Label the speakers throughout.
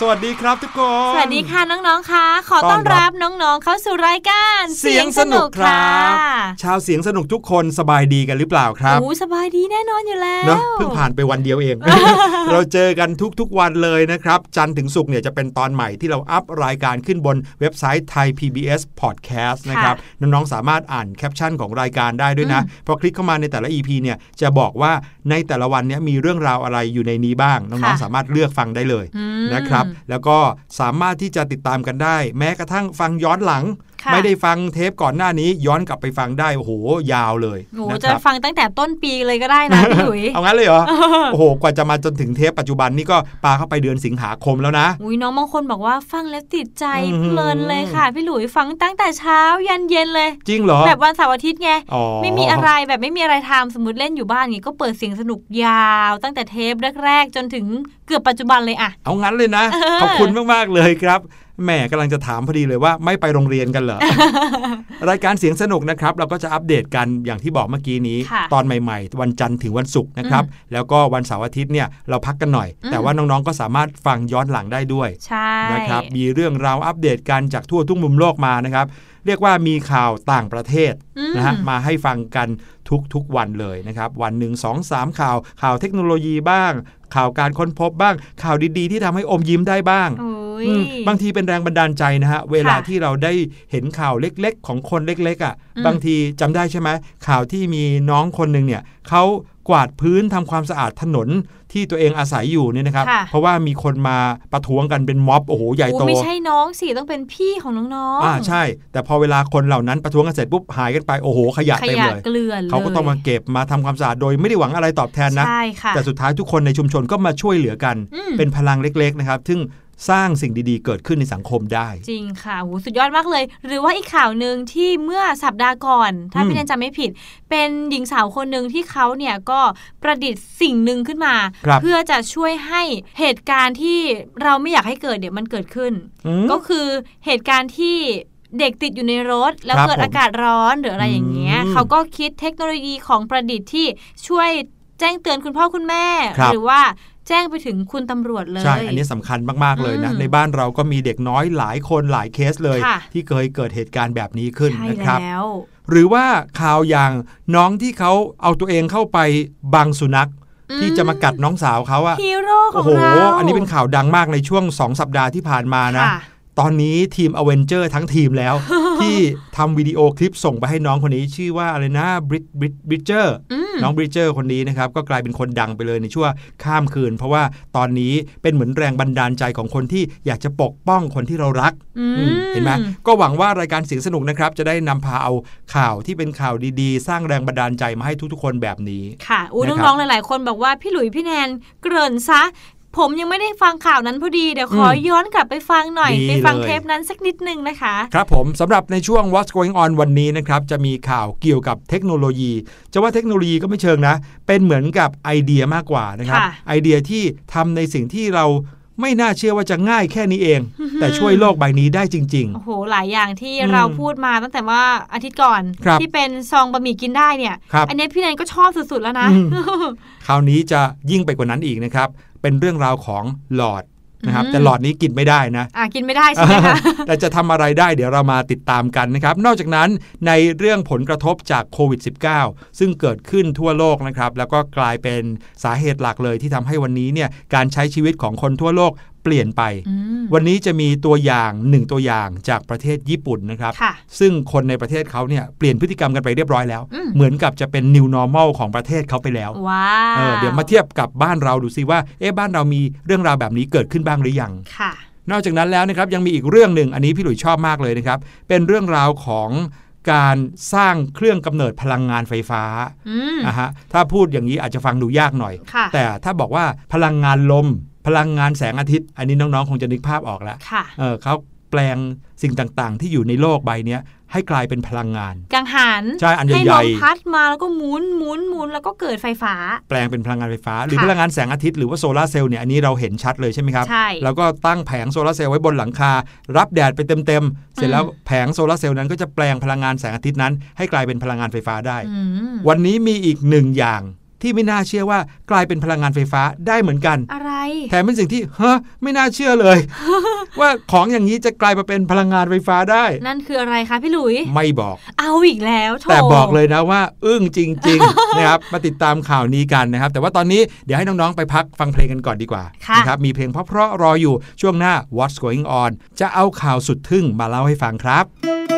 Speaker 1: ส
Speaker 2: วัสดีครับทุกคน
Speaker 3: สวัสดีค่ะน้องๆค่ะ ขอต้อนรับน้องๆ เข้าสู่รายการ
Speaker 2: เสียงสนุกครับ ชาวเสียงสนุกทุกคนสบายดีกันหรือเปล่าครับ
Speaker 3: โอ้สบายดีแน่นอนอยู่แล้ว
Speaker 2: เนาะเพิ่งผ่านไปวันเดียวเอง เราเจอกันทุกๆวันเลยนะครับ จันทร์ถึงศุกร์เนี่ยจะเป็นตอนใหม่ที่เรา up รายการขึ้นบนเว็บไซต์ไทย PBS Podcast นะครับน้องๆสามารถอ่านแคปชั่นของรายการได้ด้วยนะพอคลิกเข้ามาในแต่ละ EP เนี่ยจะบอกว่าในแต่ละวันเนี้ยมีเรื่องราวอะไรอยู่ในนี้บ้าง น้องๆสามารถเลือกฟังได้เลย
Speaker 3: อืม
Speaker 2: นะครับ แล้วก็สามารถที่จะติดตามกันได้ แม้กระทั่งฟังย้อนหลัง
Speaker 3: ค่ะ
Speaker 2: ไม่ได้ฟังเทปก่อนหน้านี้ย้อนกลับไปฟังได้โอ้โหยาวเลย
Speaker 3: โอ้
Speaker 2: นะ
Speaker 3: จะ
Speaker 2: ครับ
Speaker 3: ฟังตั้งแต่ต้นปีเลยก็ได้นะพี่หลุย
Speaker 2: เอางั้นเลยเหรอโอ้โหกว่าจะมาจนถึงเทปปัจจุบันนี่ก็ปาเข้าไปเดือนสิงหาคมแล้วนะ
Speaker 3: อุ้ยน้องบางคนบอกว่าฟังแล้วติดใจ
Speaker 2: อืม
Speaker 3: เพลินเลยค่ะ พี่หลุยฟังตั้งแต่เช้ายันเย็นเลย
Speaker 2: จริงเหรอ
Speaker 3: แบบวันเสาร์อาทิตย์ไง
Speaker 2: อ๋อ
Speaker 3: ไม่มีอะไรแบบไม่มีอะไรทำสมมติเล่นอยู่บ้านอย่างงี้ก็เปิดเสียงสนุกยาว ตั้งแต่เทปแรกๆจนถึงเกือบปัจจุบันเลยอะ
Speaker 2: เอางั้นเลยนะ
Speaker 3: เออ
Speaker 2: ขอบคุณมากๆเลยครับ แหมกำลังจะถามพอดีเลยว่าไม่ไปโรงเรียนกันเหรอ รายการเสียงสนุกนะครับ เราก็จะอัปเดตกันอย่างที่บอกเมื่อกี้นี้
Speaker 3: ค่ะ
Speaker 2: ตอนใหม่ๆ วันจันทร์ถึงวันศุกร์นะครับ แล้วก็วันเสาร์อาทิตย์เนี่ยเราพักกันหน่อย
Speaker 3: อืม
Speaker 2: แต่ว่าน้องๆก็สามารถฟังย้อนหลังได้ด้วย
Speaker 3: ใช่
Speaker 2: นะครับมีเรื่องราวอัปเดตกันจากทั่วทุกมุมโลกมานะครับ เรียกว่ามีข่าวต่างประเทศ
Speaker 3: อืม
Speaker 2: นะฮะมาให้ฟังกัน ทุกๆวันเลยนะครับ วันหนึ่งสองสามข่าวข่าวเทคโนโลยีบ้าง ข่าวการค้นพบบ้าง ข่าวดีๆ ที่ทำให้อมยิ้มได้บ้าง
Speaker 3: โอ้ย
Speaker 2: อืมบางทีเป็นแรงบันดาลใจนะฮะ เวลา
Speaker 3: ค่ะ
Speaker 2: ที่เราได้เห็นข่าวเล็กๆ ของคนเล็กๆอะ
Speaker 3: อืม
Speaker 2: บางทีจำได้ใช่ไหมข่าวที่มีน้องคนหนึ่งเนี่ยเขา กวาดพื้นทำความสะอาดถนนที่ตัวเองอาศัยอยู่เนี่ยนะครับ
Speaker 3: ค่ะ
Speaker 2: เพราะว่ามีคนมาประท้วงกันเป็นม็อบโอ้โหใหญ่
Speaker 3: โอ้
Speaker 2: โต
Speaker 3: ไม่ใช่น้องสิต้องเป็นพี่ของน้องๆ
Speaker 2: อ่าใช่ แต่พอเวลาคนเหล่านั้นประท้วงกันเสร็จปุ๊บหายกันไปโอ้โหขยะ
Speaker 3: ข
Speaker 2: เต็ม
Speaker 3: ยะ
Speaker 2: เลย
Speaker 3: เกลื่อนเลย
Speaker 2: เขาก็ต้องมาเก็บมาทำความสะอาดโดยไม่ได้หวังอะไรตอบแทนนะ
Speaker 3: ใช่ค่ะ
Speaker 2: แต่สุดท้ายทุกคนในชุมชนก็มาช่วยเหลือกัน
Speaker 3: อืม
Speaker 2: เป็นพลังเล็กๆนะครับ ซึ่ง สร้างสิ่งดีๆ เกิดขึ้นในสังคมได้
Speaker 3: จริงค่ะโหสุดยอดมากเลย หรือว่าอีกข่าวหนึ่งที่เมื่อสัปดาห์ก่อน ถ้า
Speaker 2: อืม
Speaker 3: พี่แนนจำไม่ผิด เป็นหญิงสาวคนหนึ่งที่เขาเนี่ยก็ประดิษฐ์สิ่งหนึ่งขึ้นมา
Speaker 2: ครับ
Speaker 3: เพื่อจะช่วยให้เหตุการณ์ที่เราไม่อยากให้เกิดเดี๋ยวมันเกิดขึ้น
Speaker 2: อืม
Speaker 3: ก็คือเหตุการณ์ที่เด็กติดอยู่ในรถ แล้ว
Speaker 2: ครับ
Speaker 3: เกิด
Speaker 2: ผม
Speaker 3: อากาศร้อนหรืออะไรอย่างเงี้ย
Speaker 2: อืม
Speaker 3: เขาก็คิดเทคโนโลยีของประดิษฐ์ที่ช่วยแจ้งเตือนคุณพ่อคุณแม่
Speaker 2: ครับ
Speaker 3: หรือว่า แจ้งไปถึงคุณตำรวจเลย
Speaker 2: ใช่ อันนี้สำคัญมาก ๆ เลยนะ
Speaker 3: อืม
Speaker 2: ในบ้านเราก็มีเด็กน้อยหลายคนหลายเคสเลย
Speaker 3: ค่ะ
Speaker 2: ที่เคยเกิดเหตุการณ์แบบนี้ขึ้น
Speaker 3: ใช่
Speaker 2: นะครับ
Speaker 3: แล้ว
Speaker 2: หรือว่าข่าวอย่างน้องที่เขาเอาตัวเองเข้าไปบังสุนัขที่จะมากัดน้องสาวเขาอะ
Speaker 3: ฮีโร่ข
Speaker 2: โอ้
Speaker 3: อง
Speaker 2: โห
Speaker 3: เรา
Speaker 2: อันนี้เป็นข่าวดังมากในช่วง 2 สัปดาห์ที่ผ่านมานะ
Speaker 3: ค่ะ
Speaker 2: ตอนนี้ทีมอเวนเจอร์ทั้งทีมแล้ว ที่ทำวิดีโอคลิปส่งไปให้น้องคนนี้ชื่อว่าอะไรนะบริดบริดบริดเจอร์
Speaker 3: อืม
Speaker 2: น้องบริดเจอร์คนนี้นะครับก็กลายเป็นคนดังไปเลยในช่วงข้ามคืน เพราะว่าตอนนี้เป็นเหมือนแรงบันดาลใจของคนที่อยากจะปกป้องคนที่เรารัก
Speaker 3: อื
Speaker 2: อืม
Speaker 3: ม
Speaker 2: เห็นไหมก็หวังว่ารายการเสียงสนุกนะครับจะได้นำพาเอาข่าวที่เป็นข่าวดีๆ สร้างแรงบันดาลใจมาให้ทุกๆคนแบบนี้
Speaker 3: ค่ะอู้
Speaker 2: นะครับ
Speaker 3: น้องๆหลายๆ คนบอกว่าพี่หลุยพี่แนนเกริ่นซะ ผมยังไม่ได้ฟังข่าวนั้นพอดี เดี๋ยวขออ
Speaker 2: ม
Speaker 3: ย้อนกลับไปฟังหน่อย
Speaker 2: ดี
Speaker 3: ไปฟัง
Speaker 2: เลย
Speaker 3: เทปนั้นสักนิดนึงนะคะ
Speaker 2: ครับผมสำหรับในช่วง What's Going On วันนี้นะครับ จะมีข่าวเกี่ยวกับเทคโนโลยี จะว่าเทคโนโลยีก็ไม่เชิงนะ เป็นเหมือนกับไอเดียมากกว่านะครับ
Speaker 3: ค่ะ
Speaker 2: ไอเดียที่ทำในสิ่งที่เราไม่น่าเชื่อว่าจะง่ายแค่นี้เอง แต่ช่วยโลกใบนี้ได้จริง
Speaker 3: โอ้โห หลายอย่างที่
Speaker 2: อืม
Speaker 3: เราพูดมาตั้งแต่ว่าอาทิตย์ก่อน
Speaker 2: ครับ
Speaker 3: ที่เป็นซองบะหมี่กินได้เนี่ย
Speaker 2: ครับ
Speaker 3: อันนี้พี่แนนก็ชอบสุด ๆ แล้วนะ
Speaker 2: อืมๆคราวนี้จะยิ่งไปกว่านั้นอีกนะครับ เป็นเรื่องราวของหลอดนะครับ
Speaker 3: อืม
Speaker 2: แต่หลอดนี้กินไม่ได้นะ
Speaker 3: อะกินไม่ได้ใช่ไหมคะ
Speaker 2: แต่จะทำอะไรได้เดี๋ยวเรามาติดตามกันนะครับ นอกจากนั้นในเรื่องผลกระทบจากโควิด -19 ซึ่งเกิดขึ้นทั่วโลกนะครับ แล้วก็กลายเป็นสาเหตุหลักเลยที่ทำให้วันนี้เนี่ยการใช้ชีวิตของคนทั่วโลก เปลี่ยนไป
Speaker 3: อืม
Speaker 2: วันนี้จะมีตัวอย่างหนึ่งตัวอย่างจากประเทศญี่ปุ่นนะครับ
Speaker 3: ค่ะ
Speaker 2: ซึ่งคนในประเทศเขาเนี่ยเปลี่ยนพฤติกรรมกันไปเรียบร้อยแล้ว
Speaker 3: อืม
Speaker 2: เหมือนกับจะเป็น new normal ของประเทศเขาไปแล้ว
Speaker 3: ว้า
Speaker 2: เออ
Speaker 3: ว
Speaker 2: เดี๋ยวมาเทียบกับบ้านเราดูซิว่า เอ๊ะบ้านเรามีเรื่องราวแบบนี้เกิดขึ้นบ้างหรือยัง
Speaker 3: ค่ะ
Speaker 2: นอกจากนั้นแล้วนะครับยังมีอีกเรื่องหนึ่งอันนี้พี่หลุยชอบมากเลยนะครับ เป็นเรื่องราวของการสร้างเครื่องกำเนิดพลังงานไฟฟ้า
Speaker 3: อืม
Speaker 2: อะฮะถ้าพูดอย่างนี้อาจจะฟังดูยากหน่อย
Speaker 3: ค่ะ
Speaker 2: แต่ถ้าบอกว่าพลังงานลม พลังงานแสงอาทิตย์ อันนี้น้องๆ คงจะนึกภาพออกแล้ว
Speaker 3: ค่ะ
Speaker 2: เออเขาแปลงสิ่งต่างๆ ที่อยู่ในโลกใบเนี้ยให้กลายเป็นพลังงาน
Speaker 3: กังหัน
Speaker 2: ใช่อัน
Speaker 3: ให้
Speaker 2: ให
Speaker 3: ล
Speaker 2: ญ่
Speaker 3: มพัดมาแล้วก็หมุนหมุนหมุนแล้วก็เกิดไฟฟ้า
Speaker 2: ๆแปลงเป็นพลังงานไฟฟ้า หรือ
Speaker 3: ค่ะ
Speaker 2: พลังงานแสงอาทิตย์หรือว่าโซลาร์เซลล์เนี่ยอันนี้เราเห็นชัดเลยใช่ไหมครับ
Speaker 3: ใช่
Speaker 2: แล้วก็ตั้งแผงโซลาร์เซลล์ไว้บนหลังคา รับแดดไปเต็มๆ เสร็จแล้วแผงโซลาร์เซลล์นั้นก็จะแปลงพลังงานแสงอาทิตย์นั้น ให้กลายเป็นพลังงานไฟฟ้าได้
Speaker 3: อืม
Speaker 2: วันนี้มีอีกหนึ่งอย่าง
Speaker 4: ที่ไม่น่าเชื่อว่ากลายเป็นพลังงานไฟฟ้าได้เหมือนกัน
Speaker 3: อะไร
Speaker 4: แถมเป็นสิ่งที่ฮะไม่น่าเชื่อเลย ว่าของอย่างนี้จะกลายมาเป็นพลังงานไฟฟ้าได้
Speaker 3: นั่นคืออะไรคะพี่ลุย
Speaker 4: ไม่บอก
Speaker 3: เอาอีกแล้ว
Speaker 4: แต่บอกเลยนะว่า อึ้งจริงๆนะครับมาติดตามข่าวนี้กันนะครับ แต่ว่าตอนนี้เดี๋ยวให้น้องๆไปพักฟังเพลงกันก่อนดีกว่านะครับมีเพลงเพราะๆรออยู่ช่วงหน้า What's Going On จะเอาข่าวสุดทึ่งมาเล่าให้ฟังครับ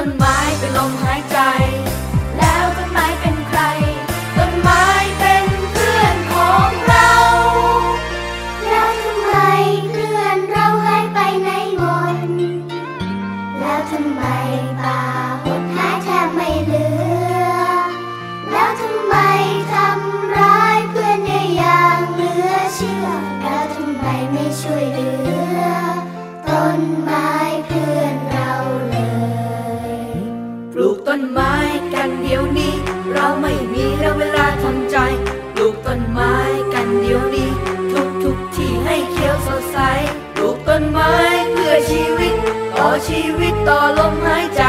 Speaker 4: ้
Speaker 5: นไม้เป็นลมหายใจ
Speaker 6: ชีวิตต่อลมหายใจ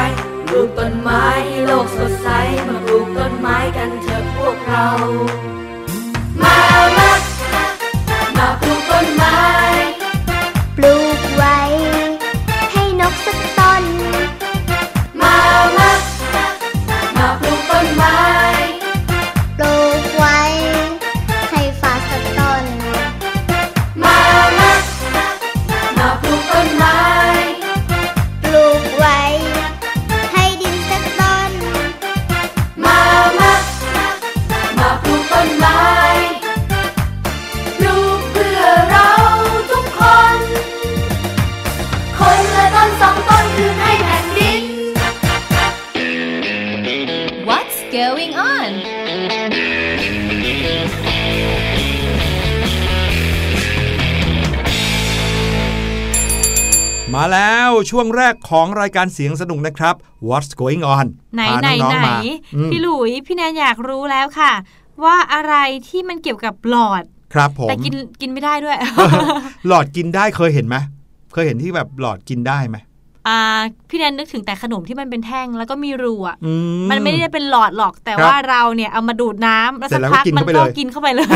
Speaker 6: ป
Speaker 7: ลู
Speaker 8: กต้นไม้ให้โลกสดใส มาปลูกต้นไม้กันเถอะพว
Speaker 9: ก
Speaker 8: เรา
Speaker 2: มา วช่วงแรกของรายการเสียงสนุกนะครับ What's going on
Speaker 3: ไหน
Speaker 2: พา
Speaker 3: ไหน
Speaker 2: น้อง
Speaker 3: ไหน
Speaker 2: ๆมาอืม
Speaker 3: พี่หลุยพี่แนนอยากรู้แล้วค่ะ ว่าอะไรที่มันเกี่ยวกับหลอด
Speaker 2: ครับผม
Speaker 3: แต่กินกินไม่ได้ด้วย
Speaker 2: หลอดกินได้เคยเห็นไหมเคยเห็นที่แบบหลอดกินได้ไหม
Speaker 3: อ่า พี่แนนนึกถึงแต่ขนมที่มันเป็นแท่งแล้วก็มีรูอะ
Speaker 2: อื
Speaker 3: มันไม่ได้เป็นหลอดหรอก แต่
Speaker 2: ครับ
Speaker 3: ว่าเราเนี่ยเอามาดูดน้ำแล้ว
Speaker 2: เสร็
Speaker 3: สั
Speaker 2: จ
Speaker 3: ก
Speaker 2: แล้วก็
Speaker 3: พัก
Speaker 2: กิน
Speaker 3: มั
Speaker 2: เข้าไป
Speaker 3: ก็
Speaker 2: เลย
Speaker 3: กินเข้าไปเลย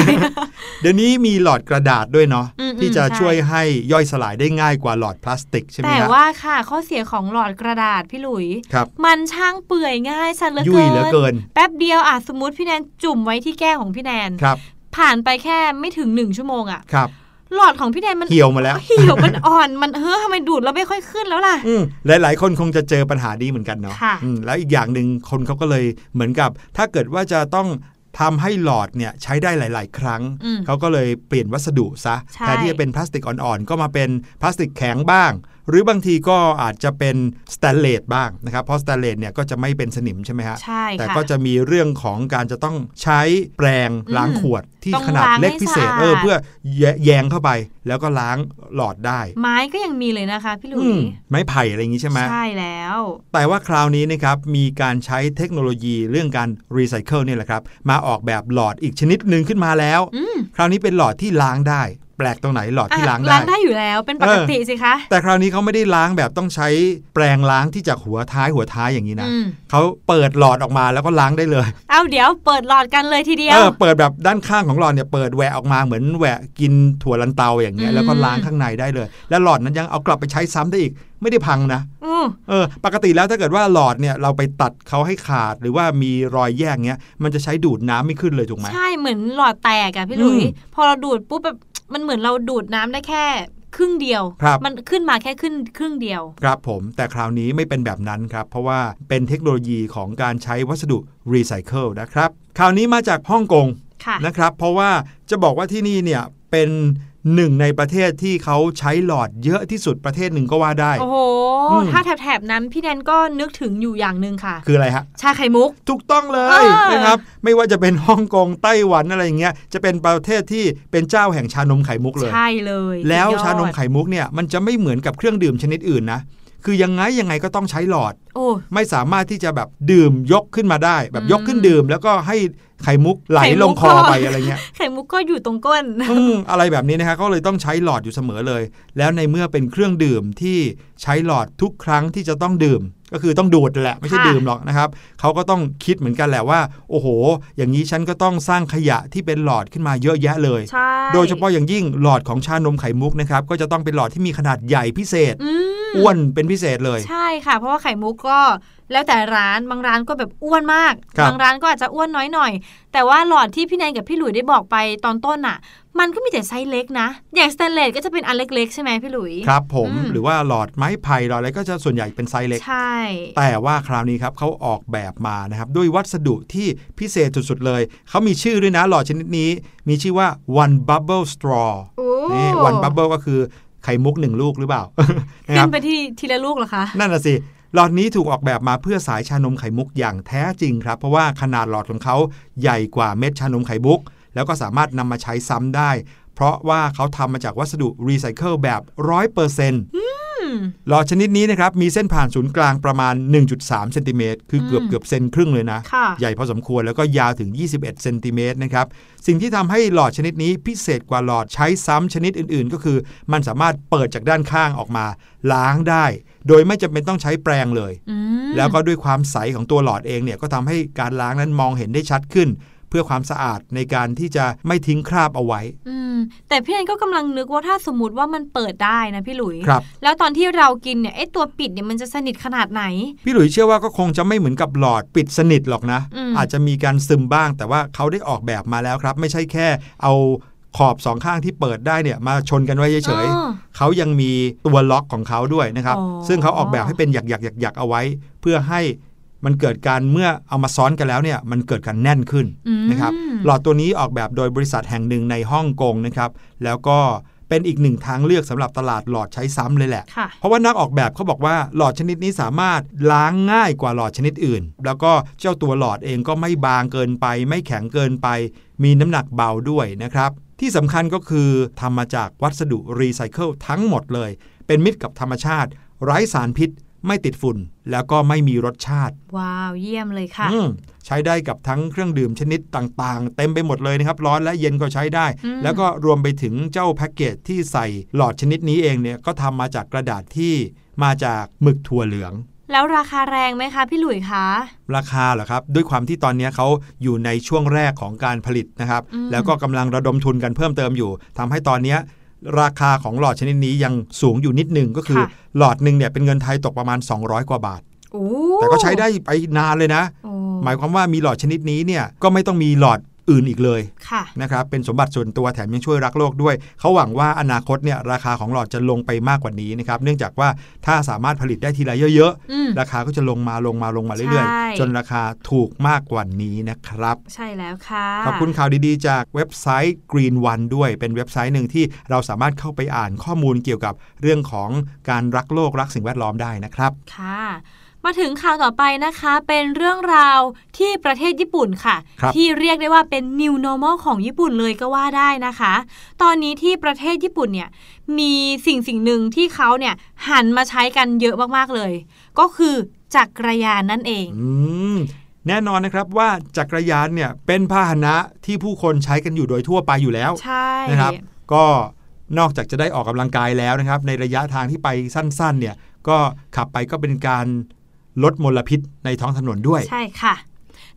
Speaker 2: เดี๋ยวนี้มีหลอดกระดาษด้วยเนาะ
Speaker 3: อืม
Speaker 2: ที่จะ
Speaker 3: ใช่
Speaker 2: ช่วยให้ย่อยสลายได้ง่ายกว่าหลอดพลาสติกใช่ไหม
Speaker 3: แต่
Speaker 2: ฮะ
Speaker 3: ว่าค่ะข้อเสียของหลอดกระดาษพี่หลุย
Speaker 2: ครับ
Speaker 3: มันช่างเปื่อยง่ายสันเหลือ
Speaker 2: ยุ่ย
Speaker 3: เกิน
Speaker 2: เหลือเกิน
Speaker 3: แป๊บเดียวอะสมมติพี่แนนจุ่มไว้ที่แก้วของพี่แนน
Speaker 2: ครับ
Speaker 3: ผ่านไปแค่ไม่ถึงหนึ่งชั่วโมงอะ
Speaker 2: ครับ
Speaker 3: หลอดของพี่แนนมัน
Speaker 2: เหี่ยวมาแล้ว
Speaker 3: เหี่ยวมันอ่อนมันเฮ้อทำไมดูดแล้วไม่ค่อยขึ้นแล้วล่ะ
Speaker 2: อืมหลายๆคนคงจะเจอปัญหานี้เหมือนกันเนาะ
Speaker 3: ค่ะ
Speaker 2: อืมแล้วอีกอย่างหนึ่งคนเขาก็เลยเหมือนกับ ถ้าเกิดว่าจะต้องทำให้หลอดเนี่ยใช้ได้หลาย ๆ ครั้ง
Speaker 3: อืม
Speaker 2: เขาก็เลยเปลี่ยนวัสดุซะ
Speaker 3: ใช่
Speaker 2: แทนที่จะเป็นพลาสติกอ่อน ๆ ก็มาเป็นพลาสติกแข็งบ้าง หรือบางทีก็อาจจะเป็นสแตนเลสบ้างนะครับ เพราะสแตนเลสเนี่ยก็จะไม่เป็นสนิมใช่ไหมฮะ
Speaker 3: ใช่
Speaker 2: แต่
Speaker 3: ค่ะ
Speaker 2: ก็จะมีเรื่องของการจะต้องใช้แปรงล้าง
Speaker 3: อืม
Speaker 2: ขวดที่
Speaker 3: ต้อง
Speaker 2: ขนาด
Speaker 3: ล้าง
Speaker 2: เล็ก
Speaker 3: ให้
Speaker 2: พิเศษ
Speaker 3: สะอาด
Speaker 2: เออเพื่อแยแยงเข้าไปแล้วก็ล้างหลอดได้
Speaker 3: ไม้ก็ยังมีเลยนะคะพี่หลุ
Speaker 2: อื
Speaker 3: ย
Speaker 2: มไม้ไผ่อะไรอย่างงี้ใช่ไหม
Speaker 3: ใช่แล้ว
Speaker 2: แต่ว่าคราวนี้นะครับมีการใช้เทคโนโลยีเรื่องการรีไซเคิลนี่แหละครับมาออกแบบหลอดอีกชนิดหนึ่งขึ้นมาแล้ว
Speaker 3: อืม
Speaker 2: คราวนี้เป็นหลอดที่ล้างได้ แปลกตรงไหนหลอดที่
Speaker 3: อะ
Speaker 2: ล้าง
Speaker 3: ล้าง
Speaker 2: ได้
Speaker 3: ได้อยู่แล้วเป็นปกติสิคะ
Speaker 2: แต่คราวนี้เขาไม่ได้ล้างแบบต้องใช้แปรงล้างที่จากหัวท้ายหัวท้ายอย่างนี้นะ
Speaker 3: อืม
Speaker 2: เขาเปิดหลอดออกมาแล้วก็ล้างได้เลย
Speaker 3: เอาเดี๋ยวเปิดหลอดกันเลยทีเดีย
Speaker 2: เอ
Speaker 3: ว
Speaker 2: อเปิดแบบด้านข้างของหลอดเนี่ยเปิดแหวะออกมาเหมือนแหวะกินถั่วลันเตาอย่างเงี้ย
Speaker 3: อืม
Speaker 2: แล้วก็ล้างข้างในได้เลย แล้วหลอดนั้นยังเอากลับไปใช้ซ้ำได้อีกไม่ได้พังนะ
Speaker 3: อืม
Speaker 2: เออ ปกติแล้วถ้าเกิดว่าหลอดเนี่ยเราไปตัดเขาให้ขาดหรือว่ามีรอยแยกเงี้ยมันจะใช้ดูดน้ำไม่ขึ้นเลยถูกไหม
Speaker 3: ใช่เหมือนหลอดแตกอะพี่หลุย
Speaker 2: อืม
Speaker 3: พอเราดูดปุ๊บแบบ มันเหมือนเราดูดน้ำได้แค่ครึ่งเดียว
Speaker 2: ครับ
Speaker 3: มันขึ้นมาแค่ขึ้นครึ่งเดียว
Speaker 2: ครับผม แต่คราวนี้ไม่เป็นแบบนั้นครับ เพราะว่าเป็นเทคโนโลยีของการใช้วัสดุรีไซเคิลนะครับ คราวนี้มาจากฮ่องกง
Speaker 3: ค่ะ
Speaker 2: นะครับ เพราะว่าจะบอกว่าที่นี่เนี่ยเป็น หนึ่งในประเทศที่เขาใช้หลอดเยอะที่สุดประเทศหนึ่งก็ว่าได้
Speaker 3: โอ้โห
Speaker 2: อืม
Speaker 3: ถ้าแถบๆนั้นพี่แนนก็นึกถึงอยู่อย่างหนึ่งค่ะ
Speaker 2: คืออะไรฮะ
Speaker 3: ชาไข่มุก
Speaker 2: ถูกต้องเล
Speaker 3: เอยอ
Speaker 2: นะครับ ไม่ว่าจะเป็นฮ่องกงไต้หวันอะไรอย่างเงี้ย จะเป็นประเทศที่เป็นเจ้าแห่งชานมไข่มุกเลย
Speaker 3: ใช่เลย
Speaker 2: แล้ว
Speaker 3: สุดยอด
Speaker 2: ชานมไข่มุกเนี่ยมันจะไม่เหมือนกับเครื่องดื่มชนิดอื่นนะ คือยังไงยังไงก็ต้องใช้หลอด
Speaker 3: โอ้
Speaker 2: ไม่สามารถที่จะแบบดื่มยกขึ้นมาได้ แบบ
Speaker 3: อืม
Speaker 2: ยกขึ้นดื่ม แล้วก็ให้ไข่มุกไหล
Speaker 3: ไข่มุก
Speaker 2: ลงคอ
Speaker 3: ก็
Speaker 2: ไปอะไรเงี้ย
Speaker 3: ไข่มุกก็อยู่ตรงก้น
Speaker 2: อืมอะไรแบบนี้นะฮะก็เลยต้องใช้หลอดอยู่เสมอเลย แล้วในเมื่อเป็นเครื่องดื่มที่ใช้หลอดทุกครั้งที่จะต้องดื่ม ก็คือต้องดูดแหละไม่ใช่
Speaker 3: ค่ะ
Speaker 2: ดื่มหรอกนะครับเขาก็ต้องคิดเหมือนกันแหละว่า โอ้โห อย่างนี้ฉันก็ต้องสร้างขยะที่เป็นหลอดขึ้นมาเยอะแยะเลย
Speaker 3: ใช่
Speaker 2: โดยเฉพาะอย่างยิ่งหลอดของชานมไข่มุกนะครับก็จะต้องเป็นหลอดที่มีขนาดใหญ่พิเศษ
Speaker 3: อืม
Speaker 2: อ้วนเป็นพิเศษเลย
Speaker 3: ใช่ค่ะ เพราะว่าไข่มุกก็แล้วแต่ร้านบางร้านก็แบบอ้วนมาก
Speaker 2: ครับ
Speaker 3: บางร้านก็อาจจะอ้วนน้อยหน่อย แต่ว่าหลอดที่พี่แนนกับพี่หลุยได้บอกไปตอนต้นอะ มันก็มีแต่ไซส์เล็กนะ อย่างสแตนเลสก็จะเป็นอันเล็กๆ ใช่ไหมพี่หลุย
Speaker 2: ครับผม
Speaker 3: อืม
Speaker 2: หรือว่าหลอดไม้ไผ่หลอดอะไรก็จะส่วนใหญ่เป็นไซส์เล็ก
Speaker 3: ใช่
Speaker 2: แต่ว่าคราวนี้ครับเขาออกแบบมานะครับด้วยวัสดุที่พิเศษสุดๆเลย เขามีชื่อด้วยนะหลอดชนิดนี้ มีชื่อว่า one bubble straw
Speaker 3: โอ้
Speaker 2: นี่ one bubble ก็คือ ไข่มุกหนึ่งลูกหรือเปล่านะค
Speaker 3: ขึ้
Speaker 2: รั
Speaker 3: น
Speaker 2: บ
Speaker 3: ไปที่ทีละลูกเหรอคะ
Speaker 2: นั่นน่ะสิ หลอดนี้ถูกออกแบบมาเพื่อสายชานมไข่มุกอย่างแท้จริงครับ เพราะว่าขนาดหลอดของเขาใหญ่กว่าเม็ดชานมไข่มุก แล้วก็สามารถนำมาใช้ซ้ำได้ เพราะว่าเขาทำมาจากวัสดุรีไซเคิลแบบร้อยเปอร์เซ็นต์ หลอดชนิดนี้นะครับมีเส้นผ่านศูนย์กลางประมาณ 1.3เซนติเมตรคือเกือบ
Speaker 3: อืม
Speaker 2: เกือบเซนครึ่งเลยนะ
Speaker 3: ค่ะ
Speaker 2: ใหญ่พอสมควรแล้วก็ยาวถึง 21เซนติเมตรนะครับสิ่งที่ทำให้หลอดชนิดนี้พิเศษกว่าหลอดใช้ซ้ำชนิดอื่น ๆ ก็คือ มันสามารถเปิดจากด้านข้างออกมาล้างได้ โดยไม่จำเป็นต้องใช้แปรงเลย
Speaker 3: อืม
Speaker 2: แล้วก็ด้วยความใสของตัวหลอดเองเนี่ยก็ทำให้การล้างนั้นมองเห็นได้ชัดขึ้น เพื่อความสะอาดในการที่จะไม่ทิ้งคราบเอาไว้
Speaker 3: อืมแต่พี่แอนก็กำลังนึกว่าถ้าสมมติว่ามันเปิดได้นะพี่หลุย
Speaker 2: ครับ
Speaker 3: แล้วตอนที่เรากินเนี่ยไอ้ตัวปิดเนี่ยมันจะสนิทขนาดไหน
Speaker 2: พี่หลุยเชื่อว่าก็คงจะไม่เหมือนกับหลอดปิดสนิทหรอกนะ
Speaker 3: อืม
Speaker 2: อาจจะมีการซึมบ้าง แต่ว่าเขาได้ออกแบบมาแล้วครับ ไม่ใช่แค่เอาขอบสองข้างที่เปิดได้เนี่ยมาชนกันไว้เฉย
Speaker 3: อ๋อ
Speaker 2: ๆเขายังมีตัวล็อกของเขาด้วยนะครับ
Speaker 3: อ๋อ
Speaker 2: ซึ่งเขาออกแบบให้เป็นหยักหยักหยักหยักๆเอาไว้ เพื่อให้ มันเกิดการเมื่อเอามาซ้อนกันแล้วเนี่ยมันเกิดการแน่นขึ้น
Speaker 3: อืม
Speaker 2: นะครับหลอดตัวนี้ออกแบบโดยบริษัทแห่งหนึ่งในฮ่องกงนะครับแล้วก็เป็นอีกหนึ่งทางเลือกสำหรับตลาดหลอดใช้ซ้ำเลยแหละ
Speaker 3: ค่ะ
Speaker 2: เพราะว่านักออกแบบเขาบอกว่าหลอดชนิดนี้สามารถล้างง่ายกว่าหลอดชนิดอื่น แล้วก็เจ้าตัวหลอดเองก็ไม่บางเกินไป ไม่แข็งเกินไป มีน้ำหนักเบาด้วยนะครับ ที่สำคัญก็คือทำมาจากวัสดุรีไซเคิลทั้งหมดเลย เป็นมิตรกับธรรมชาติ ไร้สารพิษ ไม่ติดฝุ่น แล้วก็ไม่มีรสชาติ
Speaker 3: ว้าว เยี่ยมเลยค่ะ
Speaker 2: อืมใช้ได้กับทั้งเครื่องดื่มชนิดต่างๆ เต็มไปหมดเลยนะครับ ร้อนและเย็นก็ใช้ได้
Speaker 3: อืม
Speaker 2: แล้วก็รวมไปถึงเจ้าแพ็กเกจที่ใส่หลอดชนิดนี้เองเนี่ยก็ทำมาจากกระดาษที่มาจากหมึกถั่วเหลือง
Speaker 3: แล้วราคาแรงไหมคะพี่หลุยคะ
Speaker 2: ราคาเหรอครับ ด้วยความที่ตอนนี้เขาอยู่ในช่วงแรกของการผลิตนะครับ
Speaker 3: อืม
Speaker 2: แล้วก็กำลังระดมทุนกันเพิ่มเติมอยู่ทำให้ตอนเนี้ย ราคาของหลอดชนิดนี้ยังสูงอยู่นิดหนึ่งก็คือหลอดหนึ่งเนี่ยเป็นเงินไทยตกประมาณ 200 กว่าบาท
Speaker 3: โอ้
Speaker 2: แต่ก็ใช้ได้ไปนานเลยนะ
Speaker 3: โอ้
Speaker 2: หมายความว่ามีหลอดชนิดนี้เนี่ยก็ไม่ต้องมีหลอด อื่นอีกเลย
Speaker 3: ค่ะ
Speaker 2: นะครับเป็นสมบัติส่วนตัวแถมยังช่วยรักโลกด้วย เขาหวังว่าอนาคตเนี่ยราคาของหลอดจะลงไปมากกว่านี้นะครับเนื่องจากว่าถ้าสามารถผลิตได้ทีละเยอะ
Speaker 3: อืม
Speaker 2: ๆราคาก็จะลงมาลงมาลงมาเรื่อย
Speaker 3: ใช่
Speaker 2: ๆจนราคาถูกมากกว่านี้นะครับ
Speaker 3: ใช่แล้วค่ะ
Speaker 2: ขอบคุณข่าวดีๆ จากเว็บไซต์ Green One ด้วยเป็นเว็บไซต์หนึ่งที่เราสามารถเข้าไปอ่านข้อมูลเกี่ยวกับเรื่องของการรักโลกรักสิ่งแวดล้อมได้นะครับ
Speaker 3: ค่ะ มาถึงข่าวต่อไปนะคะ เป็นเรื่องราวที่ประเทศญี่ปุ่นค่ะ
Speaker 2: ครับ
Speaker 3: ที่เรียกได้ว่าเป็น new normal ของญี่ปุ่นเลยก็ว่าได้นะคะ ตอนนี้ที่ประเทศญี่ปุ่นเนี่ยมีสิ่งสิ่งหนึ่งที่เขาเนี่ยหันมาใช้กันเยอะมากๆเลย ก็คือจักรยานนั่นเอง
Speaker 2: อืมแน่นอนนะครับว่าจักรยานเนี่ยเป็นพาหนะที่ผู้คนใช้กันอยู่โดยทั่วไปอยู่แล้ว
Speaker 3: ใช่
Speaker 2: นะครับ ก็นอกจากจะได้ออกกำลังกายแล้วนะครับ ในระยะทางที่ไปสั้นๆ เนี่ยก็ขับไปก็เป็นการ ลดมลพิษในท้องถนนด้วย
Speaker 3: ใช่ค่ะ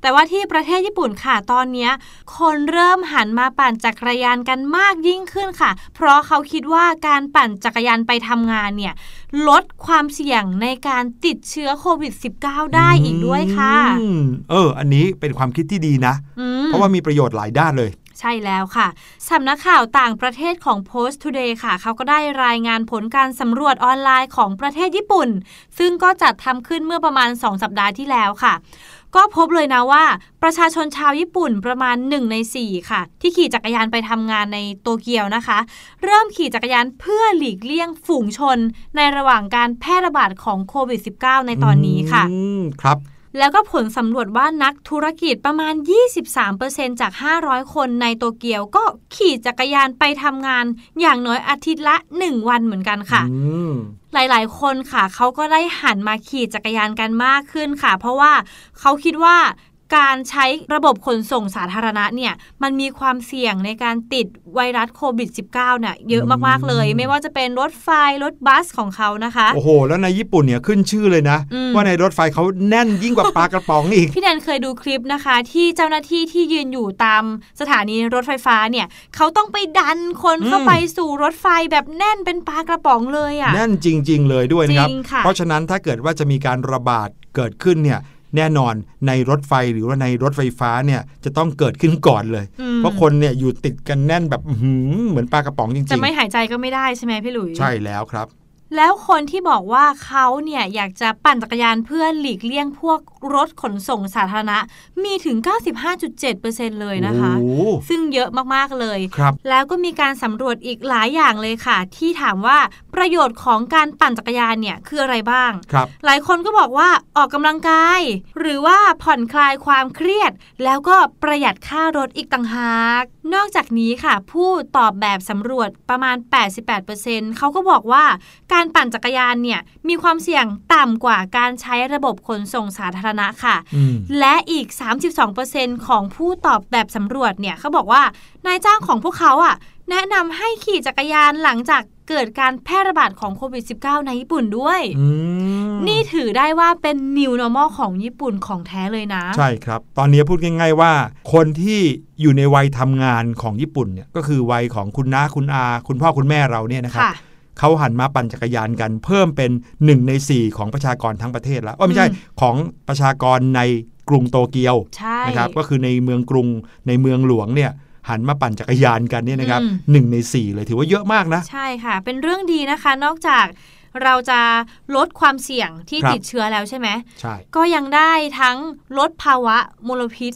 Speaker 3: แต่ว่าที่ประเทศญี่ปุ่นค่ะตอนเนี้ยคนเริ่มหันมาปั่นจักรยานกันมากยิ่งขึ้นค่ะ เพราะเขาคิดว่าการปั่นจักรยานไปทำงานเนี่ยลดความเสี่ยงในการติดเชื้อโควิด -19 ได้อีกด้วยค่ะ
Speaker 2: อืมเออ อันนี้เป็นความคิดที่ดีนะ
Speaker 3: อืม
Speaker 2: เพราะว่ามีประโยชน์หลายด้านเลย
Speaker 3: ใช่แล้วค่ะสำนักข่าวต่างประเทศของ Post Today ค่ะ เขาก็ได้รายงานผลการสำรวจออนไลน์ของประเทศญี่ปุ่น ซึ่งก็จัดทำขึ้นเมื่อประมาณ 2 สัปดาห์ที่แล้วค่ะก็พบเลยนะว่าประชาชนชาวญี่ปุ่นประมาณ 1 ใน 4 ค่ะ ที่ขี่จักรยานไปทำงานในโตเกียวนะคะ เริ่มขี่จักรยานเพื่อหลีกเลี่ยงฝูงชน ในระหว่างการแพร่ระบาดของโควิด -19 ในตอนนี้ค่ะ
Speaker 2: ครับ
Speaker 3: แล้วก็ผลสำรวจว่านักธุรกิจประมาณ 23%จาก 500 คนในโตเกียวก็ขี่จักรยานไปทำงาน อย่างน้อยอาทิตย์ละ 1 วันเหมือนกันค่ะ
Speaker 2: อืม
Speaker 3: หลาย ๆ คนค่ะ เขาก็ได้หันมาขี่จักรยานกันมากขึ้นค่ะ เพราะว่าเขาคิดว่า การใช้ระบบขนส่งสาธารณะเนี่ยมันมีความเสี่ยงในการติดไวรัสโควิด -19 เนี่ยเยอะมากๆเลย ไม่ว่าจะเป็นรถไฟรถบัสของเขานะคะ
Speaker 2: โอ้โห แล้วในญี่ปุ่นเนี่ยขึ้นชื่อเลยนะ
Speaker 3: อืม
Speaker 2: ว่าในรถไฟเขาแน่นยิ่งกว่าปลากระป๋องอีก
Speaker 3: พี่แนนเคยดูคลิปนะคะ ที่เจ้าหน้าที่ที่ยืนอยู่ตามสถานีรถไฟฟ้าเนี่ยเขาต้องไปดันคนเข้า
Speaker 2: อืม
Speaker 3: ไปสู่รถไฟแบบแน่นเป็นปลากระป๋องเลยอะ่ะ
Speaker 2: แน่นจริง ๆ เลยด้วยนะครับ
Speaker 3: จริงค่ะ
Speaker 2: เพราะฉะนั้นถ้าเกิดว่าจะมีการระบาดเกิดขึ้นเนี่ย แน่นอนในรถไฟหรือว่าในรถไฟฟ้าเนี่ยจะต้องเกิดขึ้นก่อนเลย
Speaker 3: อืม
Speaker 2: เพราะคนเนี่ยอยู่ติดกันแน่นแบบอื้อหือเหมือนปลากระป๋องจริ
Speaker 3: จะ
Speaker 2: ง
Speaker 3: ไม่หายใจก็ไม่ได้ใช่ไหมพี่หลุย
Speaker 2: ๆใช่แล้วครับ
Speaker 3: แล้วคนที่บอกว่าเขาเนี่ยอยากจะปั่นจักรยานเพื่อหลีกเลี่ยงพวกรถขนส่งสาธารณะ มีถึง 95.7%เลยนะคะ
Speaker 2: โอ้โห
Speaker 3: ซึ่งเยอะมากๆเลย
Speaker 2: ครับ
Speaker 3: แล้วก็มีการสำรวจอีกหลายอย่างเลยค่ะ ที่ถามว่าปประโยชน์ของการปั่นจักรยานเนี่ยคืออะไรบ้าง
Speaker 2: ครับ
Speaker 3: หลายคนก็บอกว่าออกกำลังกาย หรือว่าผ่อนคลายความเครียด แล้วก็ประหยัดค่ารถอีกต่างหาก นอกจากนี้ค่ะ ผู้ตอบแบบสำรวจประมาณ 88%เขาก็บอกว่าการปั่นจักรยานเนี่ย มีความเสี่ยงต่ำกว่าการใช้ระบบขนส่งสาธารณะค่ะ
Speaker 2: อืม
Speaker 3: และอีก 32%ของผู้ตอบแบบสำรวจเนี่ยเขาบอกว่านายจ้างของพวกเขาอะแนะนำให้ขี่จักรยานหลังจาก เกิดการแพร่ระบาดของโควิด -19 ในญี่ปุ่นด้วย
Speaker 2: อืม
Speaker 3: นี่ถือได้ว่าเป็น new normal ของญี่ปุ่นของแท้เลยนะ
Speaker 2: ใช่ครับ ตอนนี้พูดง่าย ๆ ว่า คนที่อยู่ในวัยทำงานของญี่ปุ่นเนี่ยก็คือวัยของคุณน้าคุณอา คุณพ่อคุณแม่เราเนี่ยนะครับ
Speaker 3: ค่ะ
Speaker 2: เขาหันมาปั่นจักรยานกัน เพิ่มเป็น 1 ใน 4 ของประชากรทั้งประเทศแล้วว่าไม่ใช่
Speaker 3: อืม
Speaker 2: ของประชากรในกรุงโตเกียว
Speaker 3: ใช่
Speaker 2: นะครับก็คือในเมืองกรุงในเมืองหลวงเนี่ย หันมาปั่นจักรยานกันเนี่ยนะครับ
Speaker 3: อืม
Speaker 2: หนึ่งใน4เลยถือว่าเยอะมากนะ
Speaker 3: ใช่ค่ะ เป็นเรื่องดีนะคะ นอกจากเราจะลดความเสี่ยงที่
Speaker 2: ครับ
Speaker 3: ติดเชื้อแล้วใช่ไหม
Speaker 2: ใช่
Speaker 3: ก็ยังได้ทั้งลดภาวะมลพิษ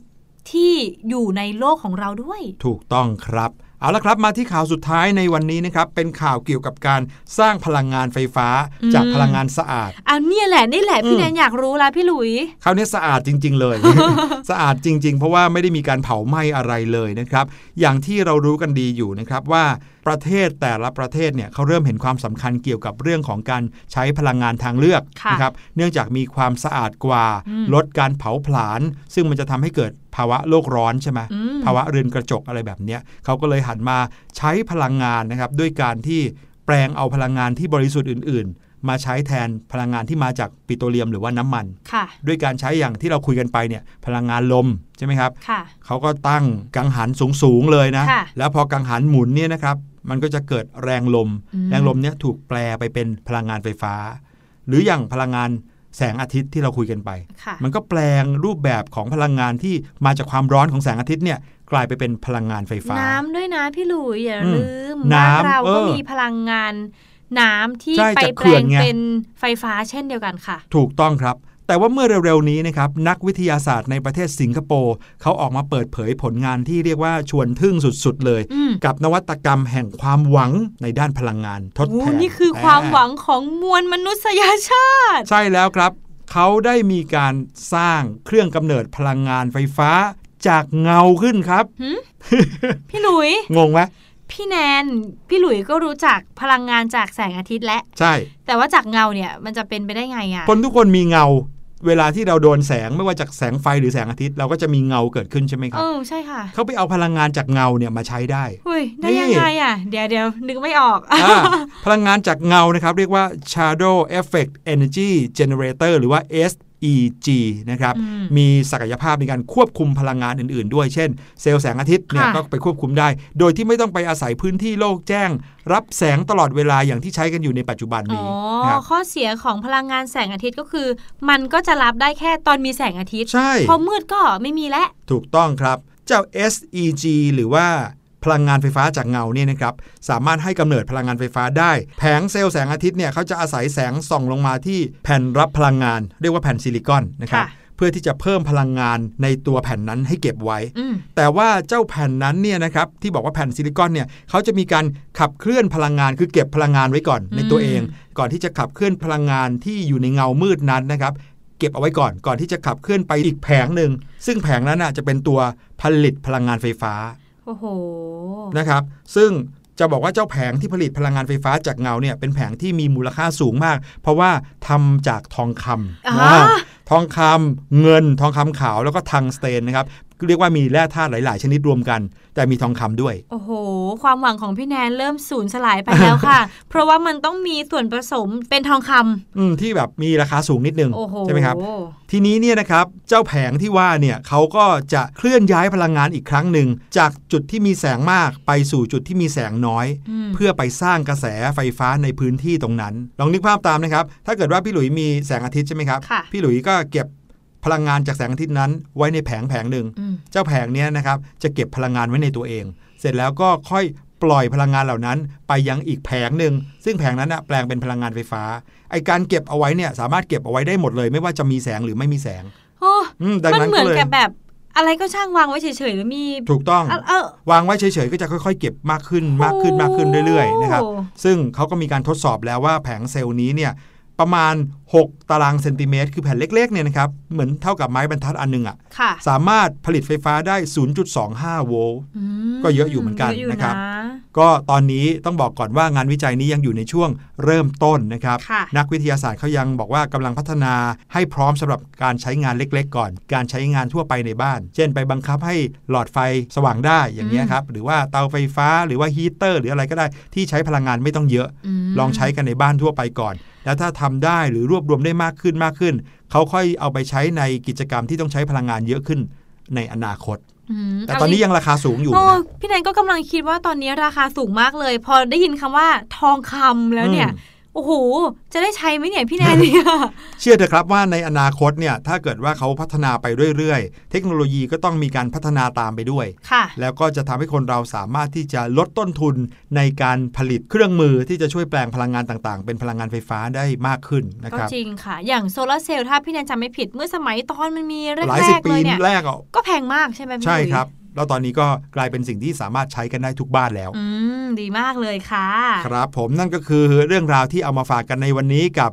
Speaker 3: ที่อยู่ในโลกของเราด้วย
Speaker 2: ถูกต้องครับ เอาละครับมาที่ข่าวสุดท้ายในวันนี้นะครับเป็นข่าวเกี่ยวกับการสร้างพลังงานไฟฟ้า
Speaker 3: อืม
Speaker 2: จากพลังงานสะอาด
Speaker 3: เอาเนี่ยแหละนี่แหละพี่
Speaker 2: อืม
Speaker 3: แนนอยากรู้ละพี่หลุย
Speaker 2: คราวนี้สะอาดจริง ๆ เลย สะอาดจริง ๆ เพราะว่าไม่ได้มีการเผาไหม้อะไรเลยนะครับ อย่างที่เรารู้กันดีอยู่นะครับว่าประเทศแต่ละประเทศเนี่ยเขาเริ่มเห็นความสำคัญเกี่ยวกับเรื่องของการใช้พลังงานทางเลือก
Speaker 3: ค่ะ
Speaker 2: นะครับเนื่องจากมีความสะอาดกว่า
Speaker 3: อืม
Speaker 2: ลดการเผาผลาญซึ่งมันจะทำให้เกิด ภาวะโลกร้อนใช่ไหม
Speaker 3: อืม
Speaker 2: ภาวะเรือนกระจกอะไรแบบเนี้ยเขาก็เลยหันมาใช้พลังงานนะครับด้วยการที่แปลงเอาพลังงานที่บริสุทธิ์อื่น ๆ มาใช้แทนพลังงานที่มาจากปิโตรเลียมหรือว่าน้ำมัน
Speaker 3: ค่ะ
Speaker 2: ด้วยการใช้อย่างที่เราคุยกันไปเนี่ยพลังงานลมใช่ไหมครับ
Speaker 3: ค่ะ
Speaker 2: เขาก็ตั้งกังหันสูงๆเลยนะ
Speaker 3: ค่ะ
Speaker 2: แล้วพอกังหันหมุนเนี่ยนะครับมันก็จะเกิดแรงลม
Speaker 3: อืม
Speaker 2: แรงลมเนี่ยถูกแปลไปเป็นพลังงานไฟฟ้า หรืออย่างพลังงาน แสงอาทิตย์ที่เราคุยกันไป
Speaker 3: ค่ะ
Speaker 2: มันก็แปลงรูปแบบของพลังงานที่มาจากความร้อนของแสงอาทิตย์เนี่ยกลายไปเป็นพลังงานไฟฟ้า
Speaker 3: น้ำด้วยนะพี่หลุยอย่า
Speaker 2: อืม
Speaker 3: ลืม
Speaker 2: น้ำ
Speaker 3: บ้านเรา
Speaker 2: เอ
Speaker 3: ก็
Speaker 2: อ
Speaker 3: มีพลังงานน้ำที่
Speaker 2: ใช่
Speaker 3: ไป
Speaker 2: จาก
Speaker 3: แป
Speaker 2: เขื่
Speaker 3: ล
Speaker 2: อน
Speaker 3: ง
Speaker 2: ไง
Speaker 3: เป็นไฟฟ้าเช่นเดียวกันค่ะ
Speaker 2: ถูกต้องครับ แต่ว่าเมื่อเร็วๆนี้นะครับนักวิทยาศาสตร์ในประเทศสิงคโปร์เขาออกมาเปิดเผยผลงานที่เรียกว่าชวนทึ่งสุดๆเลย
Speaker 3: อืม
Speaker 2: กับนวัตกรรมแห่งความหวังในด้านพลังงานทด
Speaker 3: โอ้
Speaker 2: แทน
Speaker 3: นี่คือความหวังของมวลมนุษยชาติ
Speaker 2: ใช่แล้วครับเขาได้มีการสร้างเครื่องกำเนิดพลังงานไฟฟ้าจากเงาขึ้นครับ
Speaker 3: พี่หลุย
Speaker 2: งงไหม
Speaker 3: พี่แนน พี่หลุยก็รู้จักพลังงานจากแสงอาทิตย์และ
Speaker 2: ใช่
Speaker 3: แต่ว่าจากเงาเนี่ยมันจะเป็นไปได้ไงอะ
Speaker 2: คนทุกคนมีเงา เวลาที่เราโดนแสงไม่ว่าจากแสงไฟหรือแสงอาทิตย์เราก็จะมีเงาเกิดขึ้นใช่ไหมค
Speaker 3: เอ
Speaker 2: รับ
Speaker 3: อใช่ค่ะ
Speaker 2: เขาไปเอาพลังงานจากเงาเนี่ยมาใช้ได้
Speaker 3: เฮ้ยได้
Speaker 2: นี่
Speaker 3: ยังไงอะเดี๋ยวเดี๋ยวนึกไม่ออก
Speaker 2: อ่าพลังงานจากเงานะครับ เรียกว่า shadow effect energy generator หรือว่า SEG นะครับ
Speaker 3: อืม
Speaker 2: มีศักยภาพในการควบคุมพลังงานอื่น ๆ ด้วยเช่น เซลล์แสงอาทิตย์เนี่ย
Speaker 3: ค่ะ
Speaker 2: ก็ไปควบคุมได้ โดยที่ไม่ต้องไปอาศัยพื้นที่โล่งแจ้ง รับแสงตลอดเวลาอย่างที่ใช้กันอยู่ในปัจจุบัน
Speaker 3: อ๋อ
Speaker 2: นี้นะครับ
Speaker 3: ข้อเสียของพลังงานแสงอาทิตย์ก็คือ มันก็จะรับได้แค่ตอนมีแสงอาทิตย์
Speaker 2: ใช่
Speaker 3: พอมืดก็ไม่มีแล้ว
Speaker 2: ถูกต้องครับ เจ้า SEG หรือว่า พลังงานไฟฟ้าจากเงาเนี่ยนะครับสามารถให้กำเนิดพลังงานไฟฟ้าได้ แผงเซลล์แสงอาทิตย์เนี่ยเขาจะอาศัยแสงส่องลงมาที่แผ่นรับพลังงาน เรียกว่าแผ่นซิลิคอนนะครับ
Speaker 3: ค่ะ
Speaker 2: เพื่อที่จะเพิ่มพลังงานในตัวแผ่นนั้นให้เก็บไว้
Speaker 3: อืม
Speaker 2: แต่ว่าเจ้าแผ่นนั้นเนี่ยนะครับที่บอกว่าแผ่นซิลิคอนเนี่ยเขาจะมีการขับเคลื่อนพลังงานคือเก็บพลังงานไว้ก่อนในตัวเอง ก่อนที่จะขับเคลื่อนพลังงานที่อยู่ในเงามืดนั้นนะครับเก็บเอาไว้ก่อนก่อนที่จะขับเคลื่อนไปอีกแผงหนึ่งซึ่งแผงนั้นน่ะจะเป็นตัวผลิตพลังงานไฟฟ้า
Speaker 3: โอ้โห
Speaker 2: นะครับซึ่งจะบอกว่าเจ้าแผงที่ผลิตพลังงานไฟฟ้าจากเงาเนี่ยเป็นแผงที่มีมูลค่าสูงมาก เพราะว่าทำจากทองคำ
Speaker 3: อ่า
Speaker 2: อ่าทองคำเงินทองคำขาวแล้วก็ทังสเตนนะครับเรียกว่ามีแร่ธาตุหลาย ๆ ชนิดรวมกัน แต่มีทองคำด้วย
Speaker 3: โอ้โห ความหวังของพี่แนนเริ่มสูญสลายไปแล้วค่ะ เพราะว่ามันต้องมีส่วนผสมเป็นทองคำ
Speaker 2: อืมที่แบบมีราคาสูงนิดนึง
Speaker 3: โอ้โห
Speaker 2: ใช่ไหมครับ ทีนี้เนี่ยนะครับเจ้าแผงที่ว่าเนี่ยเขาก็จะเคลื่อนย้ายพลังงานอีกครั้งหนึ่ง จากจุดที่มีแสงมากไปสู่จุดที่มีแสงน้อย
Speaker 3: อืม
Speaker 2: เพื่อไปสร้างกระแสไฟฟ้าในพื้นที่ตรงนั้น ลองนึกภาพตามนะครับ ถ้าเกิดว่าพี่หลุยมีแสงอาทิตย์ใช่ไหมครับ
Speaker 3: ค่ะ
Speaker 2: พี่หลุยก็เก็บ พลังงานจากแสงอาทิตย์นั้นไว้ในแผงแผงหนึ่ง
Speaker 3: อืม
Speaker 2: เจ้าแผงเนี้ยนะครับจะเก็บพลังงานไว้ในตัวเอง เสร็จแล้วก็ค่อยปล่อยพลังงานเหล่านั้น ไปยังอีกแผงหนึ่งซึ่งแผงนั้นนะแปลงเป็นพลังงานไฟฟ้าไอการเก็บเอาไว้เนี่ยสามารถเก็บเอาไว้ได้หมดเลย ไม่ว่าจะมีแสงหรือไม่มีแสง
Speaker 3: โอ้
Speaker 2: อืมดัง
Speaker 3: มัน
Speaker 2: นั้น
Speaker 3: เหมื
Speaker 2: ก็
Speaker 3: อน
Speaker 2: เลย
Speaker 3: กับแบบอะไรก็ช่างวางไว้เฉยๆแล้วมี
Speaker 2: ถูกต้อง
Speaker 3: เออเออ
Speaker 2: วางไว้เฉยๆก็จะค่อยๆ เก็บมากขึ้นมากขึ้นมากขึ้นเรื่อยๆนะครับ
Speaker 3: โอ้
Speaker 2: ซึ่งเขาก็มีการทดสอบแล้วว่าแผงเซลล์นี้เนี่ยประมาณ 6 ตารางเซนติเมตร คือแผ่นเล็กๆเนี่ยนะครับ เหมือนเท่ากับไม้บรรทัดอันหนึงอะ
Speaker 3: ค่ะ
Speaker 2: สามารถผลิตไฟฟ้าได้ 0.25 โวลต์
Speaker 3: ม
Speaker 2: ก็เยอะอยู่เหมือนกัน
Speaker 3: ยยู่
Speaker 2: นะครับ ก็ตอนนี้ต้องบอกก่อนว่างานวิจัยนี้ยังอยู่ในช่วงเริ่มต้นนะครับ
Speaker 3: ค่ะ
Speaker 2: นักวิทยาศาสตร์เขายังบอกว่ากำลังพัฒนาให้พร้อมสำหรับการใช้งานเล็ก ๆ ก่อน การใช้งานทั่วไปในบ้าน เช่นไปบังคับให้หลอดไฟสว่างได้อย่างนี้ยครับ หรือว่าเตาไฟฟ้าหรือว่าฮีตเตอร์ หรืออะไรก็ได้ที่ใช้พลังงานไม่ต้องเยอะ
Speaker 3: ม
Speaker 2: ลองใช้กันในบ้านทั่วไปก่อน แล้วถ้าทำได้หรือรวบรวมได้มากขึ้นมากขึ้น เขาค่อยเอาไปใช้ในกิจกรรมที่ต้องใช้พลังงานเยอะขึ้นในอนาคต
Speaker 3: ม
Speaker 2: แต่ตอนนี้ยังราคาสูงอยู่
Speaker 3: โอ้
Speaker 2: นะ
Speaker 3: พี่แนนก็กำลังคิดว่าตอนนี้ราคาสูงมากเลย พอได้ยินคำว่าทองคำแล้วเนี่ย
Speaker 2: อืม
Speaker 3: โอ้โห จะได้ใช้ไหมเนี่ยพี่แนนเนี่ย
Speaker 2: เชื่อเถอะครับว่าในอนาคตเนี่ยถ้าเกิดว่าเขาพัฒนาไปเรื่อยๆ เทคโนโลยีก็ต้องมีการพัฒนาตามไปด้วย
Speaker 3: ค่ะ
Speaker 2: แล้วก็จะทำให้คนเราสามารถที่จะลดต้นทุนในการผลิตเครื่องมือที่จะช่วยแปลงพลังงานต่างๆ เป็นพลังงานไฟฟ้าได้มากขึ้นนะ
Speaker 3: ก็
Speaker 2: ครับ
Speaker 3: จริงค่ะ อย่างโซลาร์เซลล์ถ้าพี่แนนจำไม่ผิดเมื่อสมัยตอนมันมีแร
Speaker 2: หลายสิบ
Speaker 3: กๆ
Speaker 2: ปี
Speaker 3: เลยเนี่ย
Speaker 2: แรกอะ
Speaker 3: ก็แพงมากใช่ไหมพี่
Speaker 2: ใช่
Speaker 3: หลุย
Speaker 2: ครับ แล้วตอนนี้ก็กลายเป็นสิ่งที่สามารถใช้กันได้ทุกบ้านแล้ว
Speaker 3: อืม ดีมากเลยค่ะ
Speaker 2: ครับผมนั่นก็คือเรื่องราวที่เอามาฝากกันในวันนี้กับ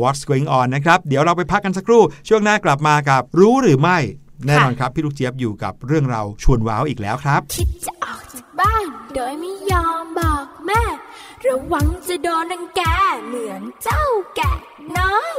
Speaker 2: What's Going On นะครับ เดี๋ยวเราไปพักกันสักครู่ ช่วงหน้ากลับมากับรู้หรือไม่ แน่นอนครับ พี่ลูกเจี๊ยบอยู่กับเรื่องราวชวนว้าวอีกแล้วครับ
Speaker 10: คิดจะออกจากบ้าน โดยไม่ยอมบอกแม่ ระวังจะโดนรังแกเหมือนเจ้าแกะน้อย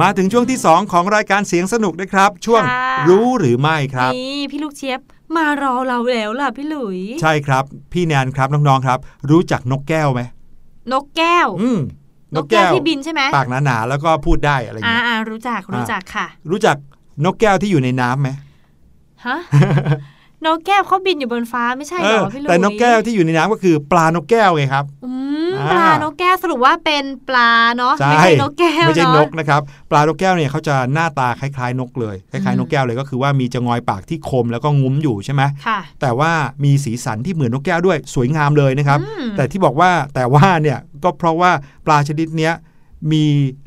Speaker 10: มา
Speaker 2: ถึงช่วงที่ 2 ของรายการเสียงสนุกนะครับ ช่วง
Speaker 3: ค่ะ
Speaker 2: รู้หรือไม่ครับ
Speaker 3: นี่พี่ลูกเชียบมารอเราแล้วล่ะพี่หลุย
Speaker 2: ใช่ครับ พี่แนนครับน้องๆครับ รู้จักนกแก้วไหม
Speaker 3: นกแก้ว
Speaker 2: อืม
Speaker 3: นกแก้วที่บินใช่ไหม
Speaker 2: ปากหนาๆแล้วก็พูดได้อะไร
Speaker 3: อ่า
Speaker 2: เงี้ย
Speaker 3: อ่ารู้จักรู้จักค่ะ
Speaker 2: รู้จักนกแก้วที่อยู่ในน้ำไหม
Speaker 3: ฮะ นกแก้วเขาบินอยู่บนฟ้าไม่ใช่
Speaker 2: เอ
Speaker 3: เหร
Speaker 2: อ
Speaker 3: อพี่หลุย
Speaker 2: แต่นกแก้วที่อยู่ในน้ำก็คือปลานกแก้วไงครับ
Speaker 3: อืม
Speaker 2: อ่า
Speaker 3: ปลานกแก้วสรุปว่าเป็นปลาเนาะ
Speaker 2: ใช่
Speaker 3: ไม่ใช่นกแก้ว
Speaker 2: ไม่ใช่น
Speaker 3: เนาะ
Speaker 2: กนะครับปลานกแก้วเนี่ยเขาจะหน้าตาคล้ายๆ นกเลยคล้ายๆนกแก้วเลยก็คือว่ามีจะงอยปากที่คมแล้วก็งุ้มอยู่ใช่ไหม
Speaker 3: ค่ะ
Speaker 2: แต่ว่ามีสีสันที่เหมือนนกแก้วด้วยสวยงามเลยนะครับ
Speaker 3: อืม
Speaker 2: แต่ที่บอกว่าแต่ว่าเนี่ยก็เพราะว่าปลาชนิดเนี้ยมี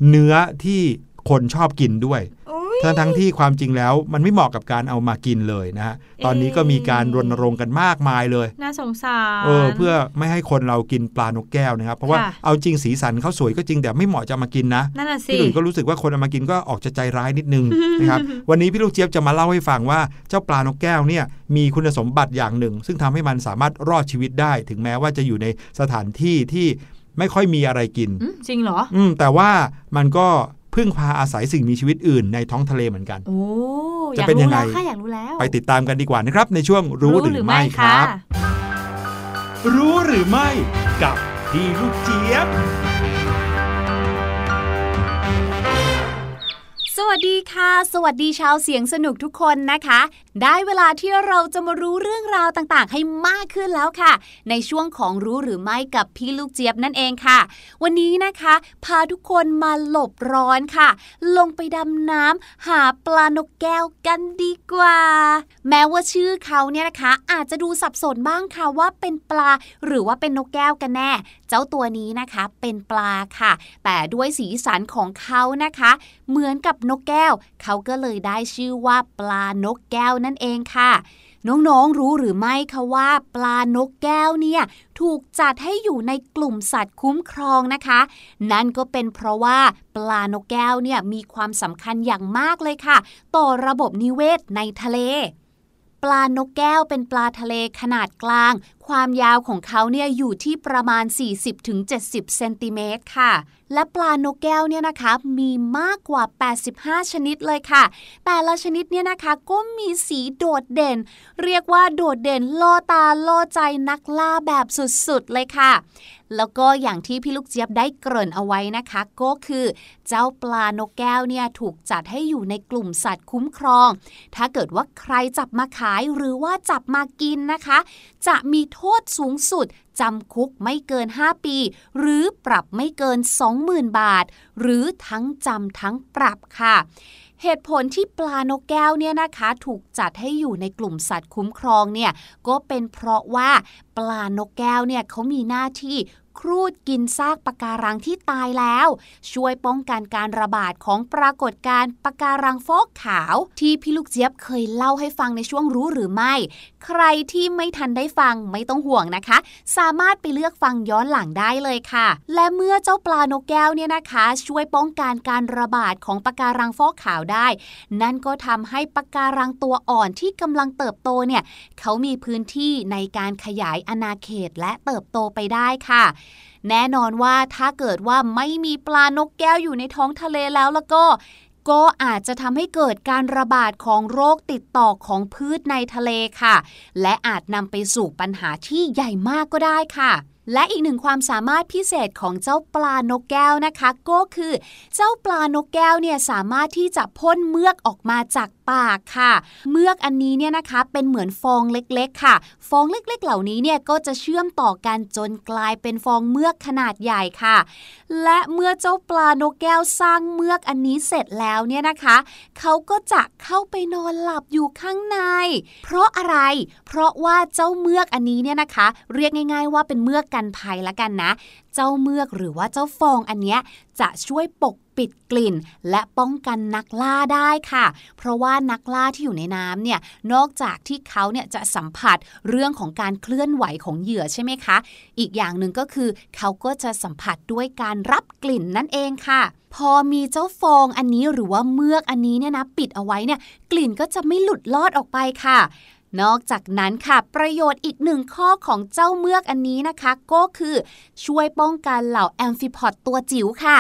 Speaker 2: เนื้อที่คนชอบกินด้วย
Speaker 3: อุ๊ย
Speaker 2: ทั้งทั้งที่ความจริงแล้วมันไม่เหมาะกับการเอามากินเลยนะฮะตอนนี้ก็มีการรณรงค์กันมากมายเลย
Speaker 3: น่าสงสาร
Speaker 2: เออเพื่อไม่ให้คนเรากินปลานกแก้วนะครับ เพราะว่า
Speaker 3: ค่ะ
Speaker 2: เอาจริงสีสันเขาสวยก็จริงแต่ไม่เหมาะจะมากินนะ
Speaker 3: นั่นน่ะสิ
Speaker 2: พี่หลุยส์ก็รู้สึกว่าคนเอามากินก็ออกจะใจร้ายนิดนึงนะครับวันนี้พี่ลูกเจี๊ยบจะมาเล่าให้ฟังว่าเจ้าปลานกแก้วเนี่ยมีคุณสมบัติอย่างหนึ่ง ซึ่งทำให้มันสามารถรอดชีวิตได้ ถึงแม้ว่าจะอยู่ในสถานที่ที่ไม่ค่อยมีอะไรกิน
Speaker 3: อืมจริงเหรอ
Speaker 2: อืมแต่ว่ามันก็ พึ่งพาอาศัยสิ่งมีชีวิตอื่นในท้องทะเลเหมือนกัน
Speaker 3: โอ้อ
Speaker 2: จะ
Speaker 3: ยาก
Speaker 2: เป็นยั
Speaker 3: รู้
Speaker 2: งไง
Speaker 3: แล้วค่ะอยากรู้แล้ว
Speaker 2: ไปติดตามกันดีกว่านะครับ ในช่วงรู้หรือไม่ครับ รู้หรือไม่กับพี่ลูกเจี๊ยบ
Speaker 11: สวัสดีค่ะ สวัสดีชาวเสียงสนุกทุกคนนะคะได้เวลาที่เราจะมารู้เรื่องราวต่างๆ ให้มากขึ้นแล้วค่ะ ในช่วงของรู้หรือไม่กับพี่ลูกเจี๊ยบนั่นเองค่ะ วันนี้นะคะ พาทุกคนมาหลบร้อนค่ะ ลงไปดำน้ำหาปลานกแก้วกันดีกว่า แม้ว่าชื่อเขาเนี่ยนะคะ อาจจะดูสับสนบ้างค่ะว่าเป็นปลาหรือว่าเป็นนกแก้วกันแน่ เจ้าตัวนี้นะคะเป็นปลาค่ะ แต่ด้วยสีสันของเขานะคะ เหมือนกับนกแก้ว เขาก็เลยได้ชื่อว่าปลานกแก้วนั่นเองค่ะน้องๆ รู้หรือไม่คะว่าปลานกแก้วเนี่ยถูกจัดให้อยู่ในกลุ่มสัตว์คุ้มครองนะคะ นั่นก็เป็นเพราะว่าปลานกแก้วเนี่ยมีความสำคัญอย่างมากเลยค่ะ ต่อระบบนิเวศในทะเล ปลานกแก้วเป็นปลาทะเลขนาดกลาง ความยาวของเขาเนี่ยอยู่ที่ประมาณ 40-70 เซนติเมตรค่ะ และปลานกแก้วเนี่ยนะคะมีมากกว่า 85 ชนิดเลยค่ะ แต่ละชนิดเนี่ยนะคะก็มีสีโดดเด่น เรียกว่าโดดเด่นล่อตาล่อใจนักล่าแบบสุดๆเลยค่ะ แล้วก็อย่างที่พี่ลูกเจี๊ยบได้เกริ่นเอาไว้นะคะ ก็คือเจ้าปลานกแก้วเนี่ยถูกจัดให้อยู่ในกลุ่มสัตว์คุ้มครอง ถ้าเกิดว่าใครจับมาขายหรือว่าจับมากินนะคะ จะมีโทษสูงสุดจำคุกไม่เกิน 5 ปี หรือปรับไม่เกิน 20,000 บาท หรือทั้งจำทั้งปรับค่ะเหตุผลที่ปลานกแก้วเนี่ยนะคะถูกจัดให้อยู่ในกลุ่มสัตว์คุ้มครองเนี่ยก็เป็นเพราะว่าปลานกแก้วเนี่ยเขามีหน้าที่ ครูดกินซากปะการังที่ตายแล้ว ช่วยป้องกันการระบาดของปรากฏการณ์ปะการังฟอกขาว ที่พี่ลูกเจี๊ยบเคยเล่าให้ฟังในช่วงรู้หรือไม่ ใครที่ไม่ทันได้ฟังไม่ต้องห่วงนะคะ สามารถไปเลือกฟังย้อนหลังได้เลยค่ะ และเมื่อเจ้าปลานกแก้วเนี่ยนะคะ ช่วยป้องกันการระบาดของปะการังฟอกขาวได้ นั่นก็ทำให้ปะการังตัวอ่อนที่กำลังเติบโตเนี่ยเขามีพื้นที่ในการขยายอาณาเขตและเติบโตไปได้ค่ะแน่นอนว่าถ้าเกิดว่าไม่มีปลานกแก้วอยู่ในท้องทะเลแล้วแล้วก็ ก็อาจจะทำให้เกิดการระบาดของโรคติดต่อของพืชในทะเลค่ะ และอาจนำไปสู่ปัญหาที่ใหญ่มากก็ได้ค่ะและอีกหนึ่งความสามารถพิเศษของเจ้าปลานกแก้วนะคะ ก็คือ เจ้าปลานกแก้วเนี่ยสามารถที่จะพ่นเมือกออกมาจาก ปากค่ะ เมือกอันนี้เนี่ยนะคะเป็นเหมือนฟองเล็กๆ ค่ะ ฟองเล็กๆ เหล่านี้เนี่ยก็จะเชื่อมต่อกันจนกลายเป็นฟองเมือกขนาดใหญ่ค่ะ และเมื่อเจ้าปลานกแก้วสร้างเมือกอันนี้เสร็จแล้วเนี่ยนะคะเขาก็จะเข้าไปนอนหลับอยู่ข้างใน เพราะอะไร เพราะว่าเจ้าเมือกอันนี้เนี่ยนะคะ เรียกง่าย ๆ ว่าเป็นเมือกกันภัยละกันนะ เจ้าเมือกหรือว่าเจ้าฟองอันเนี้ยจะช่วยปก ปิดกลิ่น และป้องกันนักล่าได้ค่ะ เพราะว่านักล่าที่อยู่ในน้ำเนี่ยนอกจากที่เขาเนี่ยจะสัมผัสเรื่องของการเคลื่อนไหวของเหยื่อใช่ไหมคะ อีกอย่างหนึ่งก็คือเขาก็จะสัมผัสด้วยการรับกลิ่นนั่นเองค่ะ พอมีเจ้าฟองอันนี้หรือว่าเมือกอันนี้เนี่ยนะปิดเอาไว้เนี่ยกลิ่นก็จะไม่หลุดลอดออกไปค่ะนอกจากนั้นค่ะ ประโยชน์อีกหนึ่งข้อของเจ้าเมือกอันนี้นะคะ ก็คือช่วยป้องกันเหล่าแอมฟิพอดตัวจิ๋วค่ะ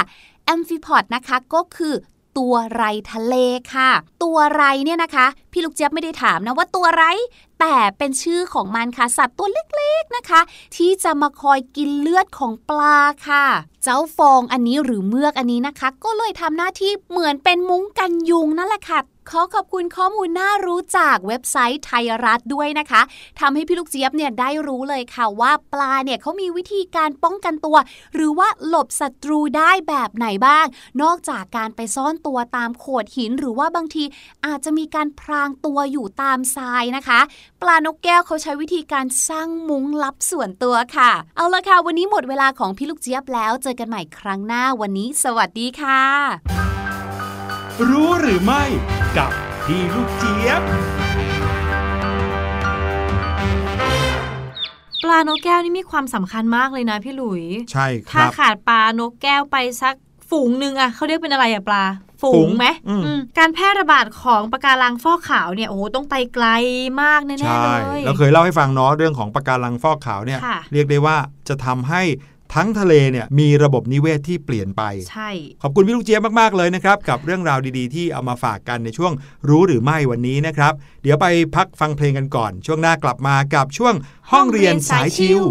Speaker 11: อมฟิพอดนะคะก็คือตัวไรทะเลค่ะ ตัวไรเนี่ยนะคะ พี่ลูกเจี๊ยบไม่ได้ถามนะว่าตัวไร แต่เป็นชื่อของมันค่ะ สัตว์ตัวเล็กๆนะคะ ที่จะมาคอยกินเลือดของปลาค่ะ เจ้าฟองอันนี้หรือเมือกอันนี้นะคะ ก็เลยทำหน้าที่เหมือนเป็นมุ้งกันยุงนั่นแหละค่ะ ขอขอบคุณข้อมูลน่ารู้จากเว็บไซต์ไทยรัฐด้วยนะคะทำให้พี่ลูกเจี๊ยบเนี่ยได้รู้เลยค่ะว่าปลาเนี่ยเขามีวิธีการป้องกันตัว หรือว่าหลบศัตรูได้แบบไหนบ้าง นอกจากการไปซ่อนตัวตามโขดหิน หรือว่าบางทีอาจจะมีการพรางตัวอยู่ตามทรายนะคะ ปลานกแก้วเขาใช้วิธีการสร้างมุ้งลับส่วนตัวค่ะ เอาละค่ะ วันนี้หมดเวลาของพี่ลูกเจี๊ยบแล้ว เจอกันใหม่ครั้งหน้าวันนี้ สวัสดีค่ะ
Speaker 2: รู้หรือไม่กับพี่ลูกเจี๊ยบ
Speaker 3: ปลานกแก้วนี่มีความสำคัญมากเลยนะพี่หลุย
Speaker 2: ใช่ค
Speaker 3: ถ้า
Speaker 2: รับ
Speaker 3: ขาดปลานกแก้วไปสักฝูงหนึ่งอะเขาเรียกเป็นอะไรอะปลา ฝู
Speaker 2: ฝู
Speaker 3: ง
Speaker 2: ง
Speaker 3: ไหม
Speaker 2: อืม
Speaker 3: อืมการแพร่ระบาดของปะการังฟอกขาวเนี่ยโอ้โหต้องไปไกลมากแน่ๆ
Speaker 2: ใช่
Speaker 3: เลย
Speaker 2: เราเคยเล่าให้ฟังเนาะเรื่องของปะการังฟอกขาวเนี่ย
Speaker 3: ค่ะ
Speaker 2: เรียกได้ว่าจะทำให้ ทั้งทะเลเนี่ยมีระบบนิเวศที่เปลี่ยนไป
Speaker 3: ใช่
Speaker 2: ขอบคุณพี่ลูกเจี๊ยบมากๆเลยนะครับ กับเรื่องราวดีๆ ที่เอามาฝากกันในช่วงรู้หรือไม่วันนี้นะครับ เดี๋ยวไปพักฟังเพลงกันก่อน ช่วงหน้ากลับมากับช่วงห้องเรียนสายชิว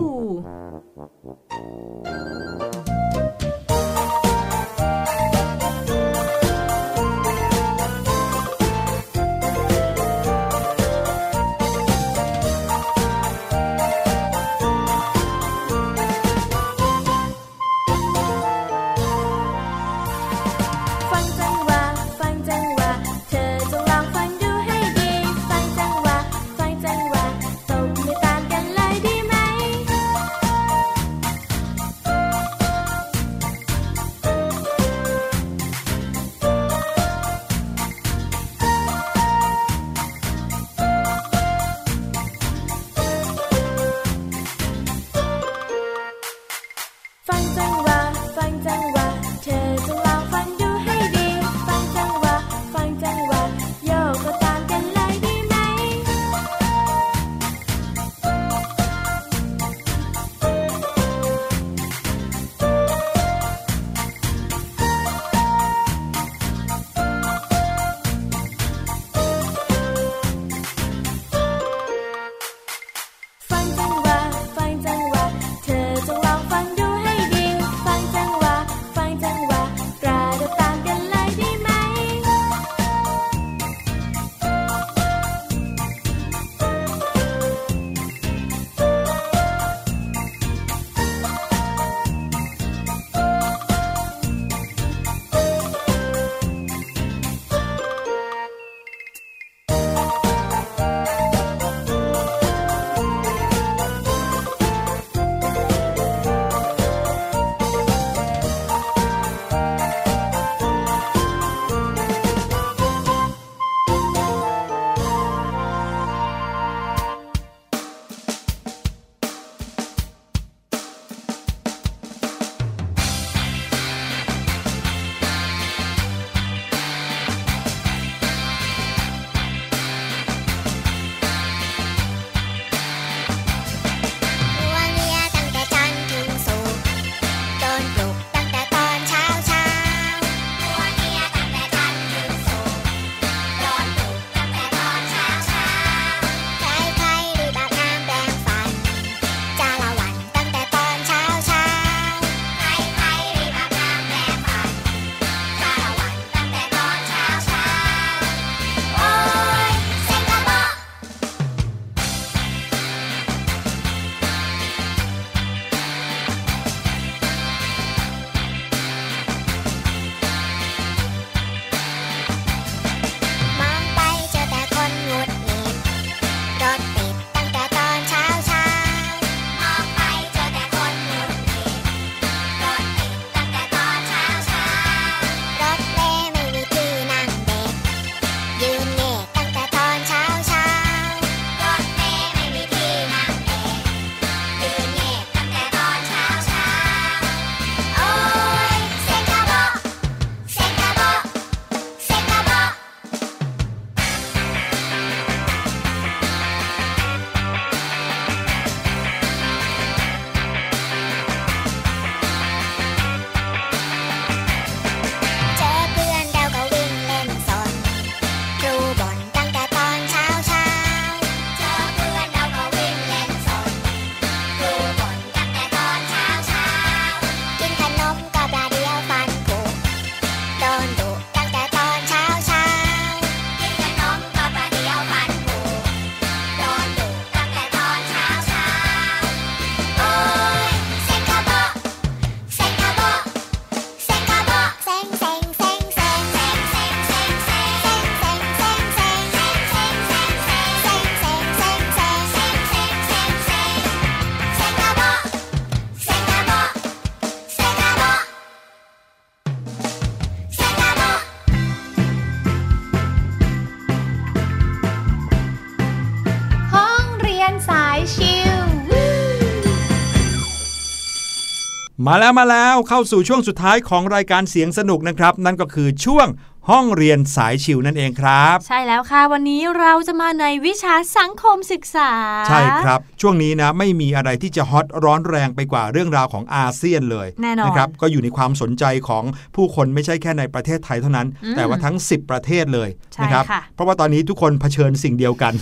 Speaker 2: มาแล้วมาแล้วเข้าสู่ช่วงสุดท้ายของรายการเสียงสนุกนะครับ นั่นก็คือช่วงห้องเรียนสายชิวนั่นเองครับ
Speaker 3: ใช่แล้วค่ะ วันนี้เราจะมาในวิชาสังคมศึกษา
Speaker 2: ใช่ครับ ช่วงนี้นะไม่มีอะไรที่จะฮอตร้อนแรงไปกว่าเรื่องราวของอาเซียนเลย
Speaker 3: แน่นอน
Speaker 2: นะครับก็อยู่ในความสนใจของผู้คนไม่ใช่แค่ในประเทศไทยเท่านั้น
Speaker 3: อืม
Speaker 2: แต่ว่าทั้ง 10 ประเทศเลย
Speaker 3: ใช่
Speaker 2: นะครับ
Speaker 3: ค่ะ
Speaker 2: เพราะว่าตอนนี้ทุกคนเผชิญสิ่งเดียวกัน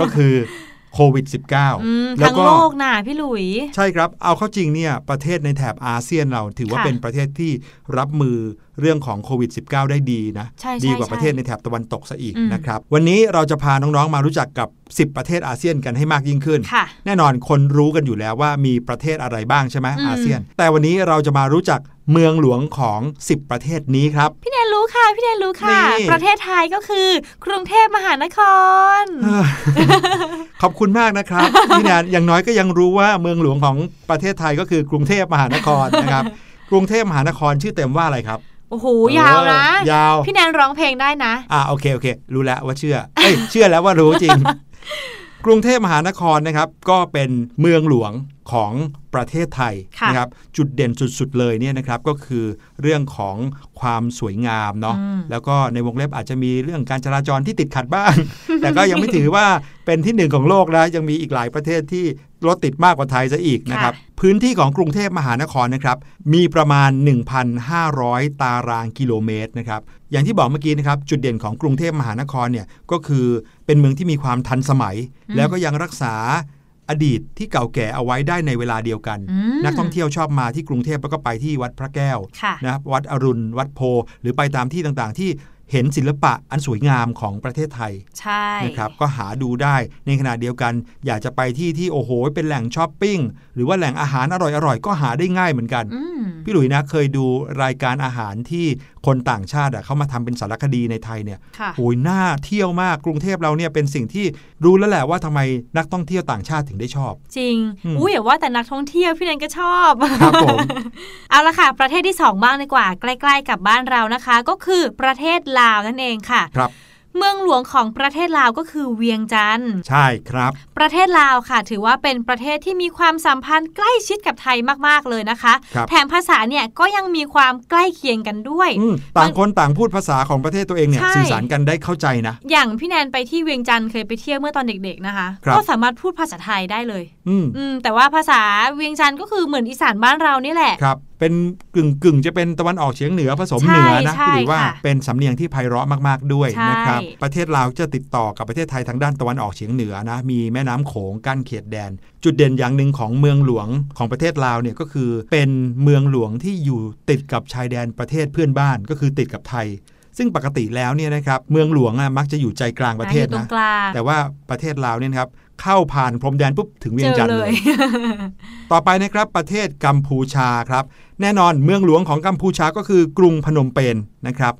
Speaker 2: ก็คือ โควิด
Speaker 3: อืม
Speaker 2: -19 แล้ว
Speaker 3: ทั้ง
Speaker 2: ก็
Speaker 3: โลกน่ะพี่หลุย
Speaker 2: ใช่ครับ เอาเข้าจริงเนี่ยประเทศในแถบอาเซียนเราถือว่า
Speaker 3: ค่ะ
Speaker 2: เป็นประเทศที่รับมือเรื่องของโควิด -19 ได้ดีนะ
Speaker 3: ใช่ใช่
Speaker 2: ดีกว่า
Speaker 3: ใช่
Speaker 2: ประเทศในแถบตะวันตกซะอีก
Speaker 3: อืม
Speaker 2: นะครับ วันนี้เราจะพาน้องๆมารู้จักกับ 10 ประเทศอาเซียนกันให้มากยิ่งขึ้น
Speaker 3: ค่ะ
Speaker 2: แน่นอนคนรู้กันอยู่แล้วว่ามีประเทศอะไรบ้างใช่ไหม
Speaker 3: อืม
Speaker 2: อาเซียน แต่วันนี้เราจะมารู้จัก เมืองหลวงของ 10 ประเทศนี้ครับ
Speaker 3: พี่แนนรู้ค่ะ พี่แนนรู้ค่ะ
Speaker 2: นี่
Speaker 3: ประเทศไทยก็คือกรุงเทพมหานคร
Speaker 2: ขอบคุณมากนะครับ พี่แนนอย่างน้อยก็ยังรู้ว่าเมืองหลวงของประเทศไทยก็คือกรุงเทพมหานครนะครับ กรุงเทพมหานครชื่อเต็มว่าอะไรครับ
Speaker 3: โอ้โหยาวนะ
Speaker 2: เออยาว
Speaker 3: พี่แนนร้องเพลงได้นะ
Speaker 2: อ่าโอเคโอเค รู้แล้วว่าเชื่อเอ้ยเชื่อแล้วว่ารู้จริง กรุงเทพมหานครนะครับ ก็เป็นเมืองหลวง ของประเทศไทย
Speaker 3: ค่ะ
Speaker 2: นะครับจุดเด่นสุดๆเลยเนี่ยนะครับก็คือเรื่องของความสวยงามเนาะ
Speaker 3: อืม
Speaker 2: แล้วก็ในวงเล็บอาจจะมีเรื่องการจราจรที่ติดขัดบ้าง แต่ก็ยังไม่ถือว่าเป็นที่หนึ่งของโลกนะยังมีอีกหลายประเทศที่รถติดมากกว่าไทยซะอีกนะครับพื้นที่ของกรุงเทพมหานครนะครับมีประมาณ 1,500 ตารางกิโลเมตรนะครับอย่างที่บอกเมื่อกี้นะครับจุดเด่นของกรุงเทพมหานครเนี่ยก็คือเป็นเมืองที่มีความทันสมัย
Speaker 3: อืม
Speaker 2: แล้วก็ยังรักษา อดีตที่เก่าแก่เอาไว้ได้ในเวลาเดียวกัน
Speaker 3: อืม
Speaker 2: นักท่องเที่ยวชอบมาที่กรุงเทพแล้วก็ไปที่วัดพระแก้ว
Speaker 3: ค่ะ
Speaker 2: นะวัดอรุณ วัดโพ หรือไปตามที่ต่างๆ ที่เห็นศิลปะอันสวยงามของประเทศไทย
Speaker 3: ใช่
Speaker 2: นะครับก็หาดูได้ในขณะเดียวกัน อยากจะไปที่ที่โอ้โหเป็นแหล่งช้อปปิ้ง หรือว่าแหล่งอาหารอร่อยๆ ก็หาได้ง่ายเหมือนกัน
Speaker 3: อืม
Speaker 2: พี่หลุยนะเคยดูรายการอาหารที่คนต่างชาติอะเขามาทำเป็นสารคดีในไทยเนี่ย
Speaker 3: ค่ะ
Speaker 2: โอ้ยน่าเที่ยวมากกรุงเทพเราเนี่ยเป็นสิ่งที่รู้แล้วแหละว่าทำไมนักท่องเที่ยวต่างชาติถึงได้ชอบ
Speaker 3: จริง
Speaker 2: อืม
Speaker 3: อุ้ยอย่าว่าแต่นักท่องเที่ยวพี่แนนก็ชอบ
Speaker 2: ครับผม
Speaker 3: เอาละค่ะ ประเทศที่สองบ้างดีกว่า ใกล้ ๆ กับบ้านเรานะคะ ก็คือประเทศลาวนั่นเองค่ะ
Speaker 2: ครับ
Speaker 3: เมืองหลวงของประเทศลาวก็คือเวียงจันทร์
Speaker 2: ใช่ครับ
Speaker 3: ประเทศลาวค่ะ ถือว่าเป็นประเทศที่มีความสัมพันธ์ใกล้ชิดกับไทยมากๆเลยนะคะ
Speaker 2: ครับ
Speaker 3: แถมภาษาเนี่ยก็ยังมีความใกล้เคียงกันด้วย
Speaker 2: อืมต่างคนต่างพูดภาษาของประเทศตัวเองเนี่ย
Speaker 3: ใช่
Speaker 2: สื่อสารกันได้เข้าใจนะ
Speaker 3: อย่างพี่แนนไปที่เวียงจันทร์เคยไปเที่ยวเมื่อตอนเด็ก ๆนะคะ
Speaker 2: ครับ
Speaker 3: ก็สามารถพูดภาษาไทยได้เลย
Speaker 2: อืม
Speaker 3: อืมแต่ว่าภาษาเวียงจันทร์ก็คือเหมือนอีสานบ้านเรานี่แหละ
Speaker 2: ครับ เป็นกึ่งกึ่งจะเป็นตะวันออกเฉียงเหนือผสม
Speaker 3: ใช่
Speaker 2: เหนือนะ
Speaker 3: ใช่
Speaker 2: หรือว่า
Speaker 3: ค่ะ
Speaker 2: เป็นสำเนียงที่ไพเราะมาก ๆ ด้วย
Speaker 3: ใช่
Speaker 2: นะครับ ประเทศลาวจะติดต่อกับประเทศไทยทางด้านตะวันออกเฉียงเหนือนะมีแม่น้ำโขงกั้นเขตแดน จุดเด่นอย่างหนึ่งของเมืองหลวงของประเทศลาวเนี่ยก็คือ เป็นเมืองหลวงที่อยู่ติดกับชายแดนประเทศเพื่อนบ้านก็คือติดกับไทยซึ่งปกติแล้วเนี่ยนะครับเมืองหลวงอะมักจะอยู่ใจกลางประเทศ
Speaker 3: อยู่ตร
Speaker 2: นะ
Speaker 3: งกลาง
Speaker 2: แต่ว่าประเทศลาวเนี่ยนะครับ เข้าผ่านพรมแดนปุ๊บถึงเวียง
Speaker 3: เจอ
Speaker 2: จันทร์
Speaker 3: เล
Speaker 2: เลยยต่อไปนะครับประเทศกัมพูชาครับ แน่นอนเมืองหลวงของกัมพูชาก็คือกรุงพนมเปญนะครับ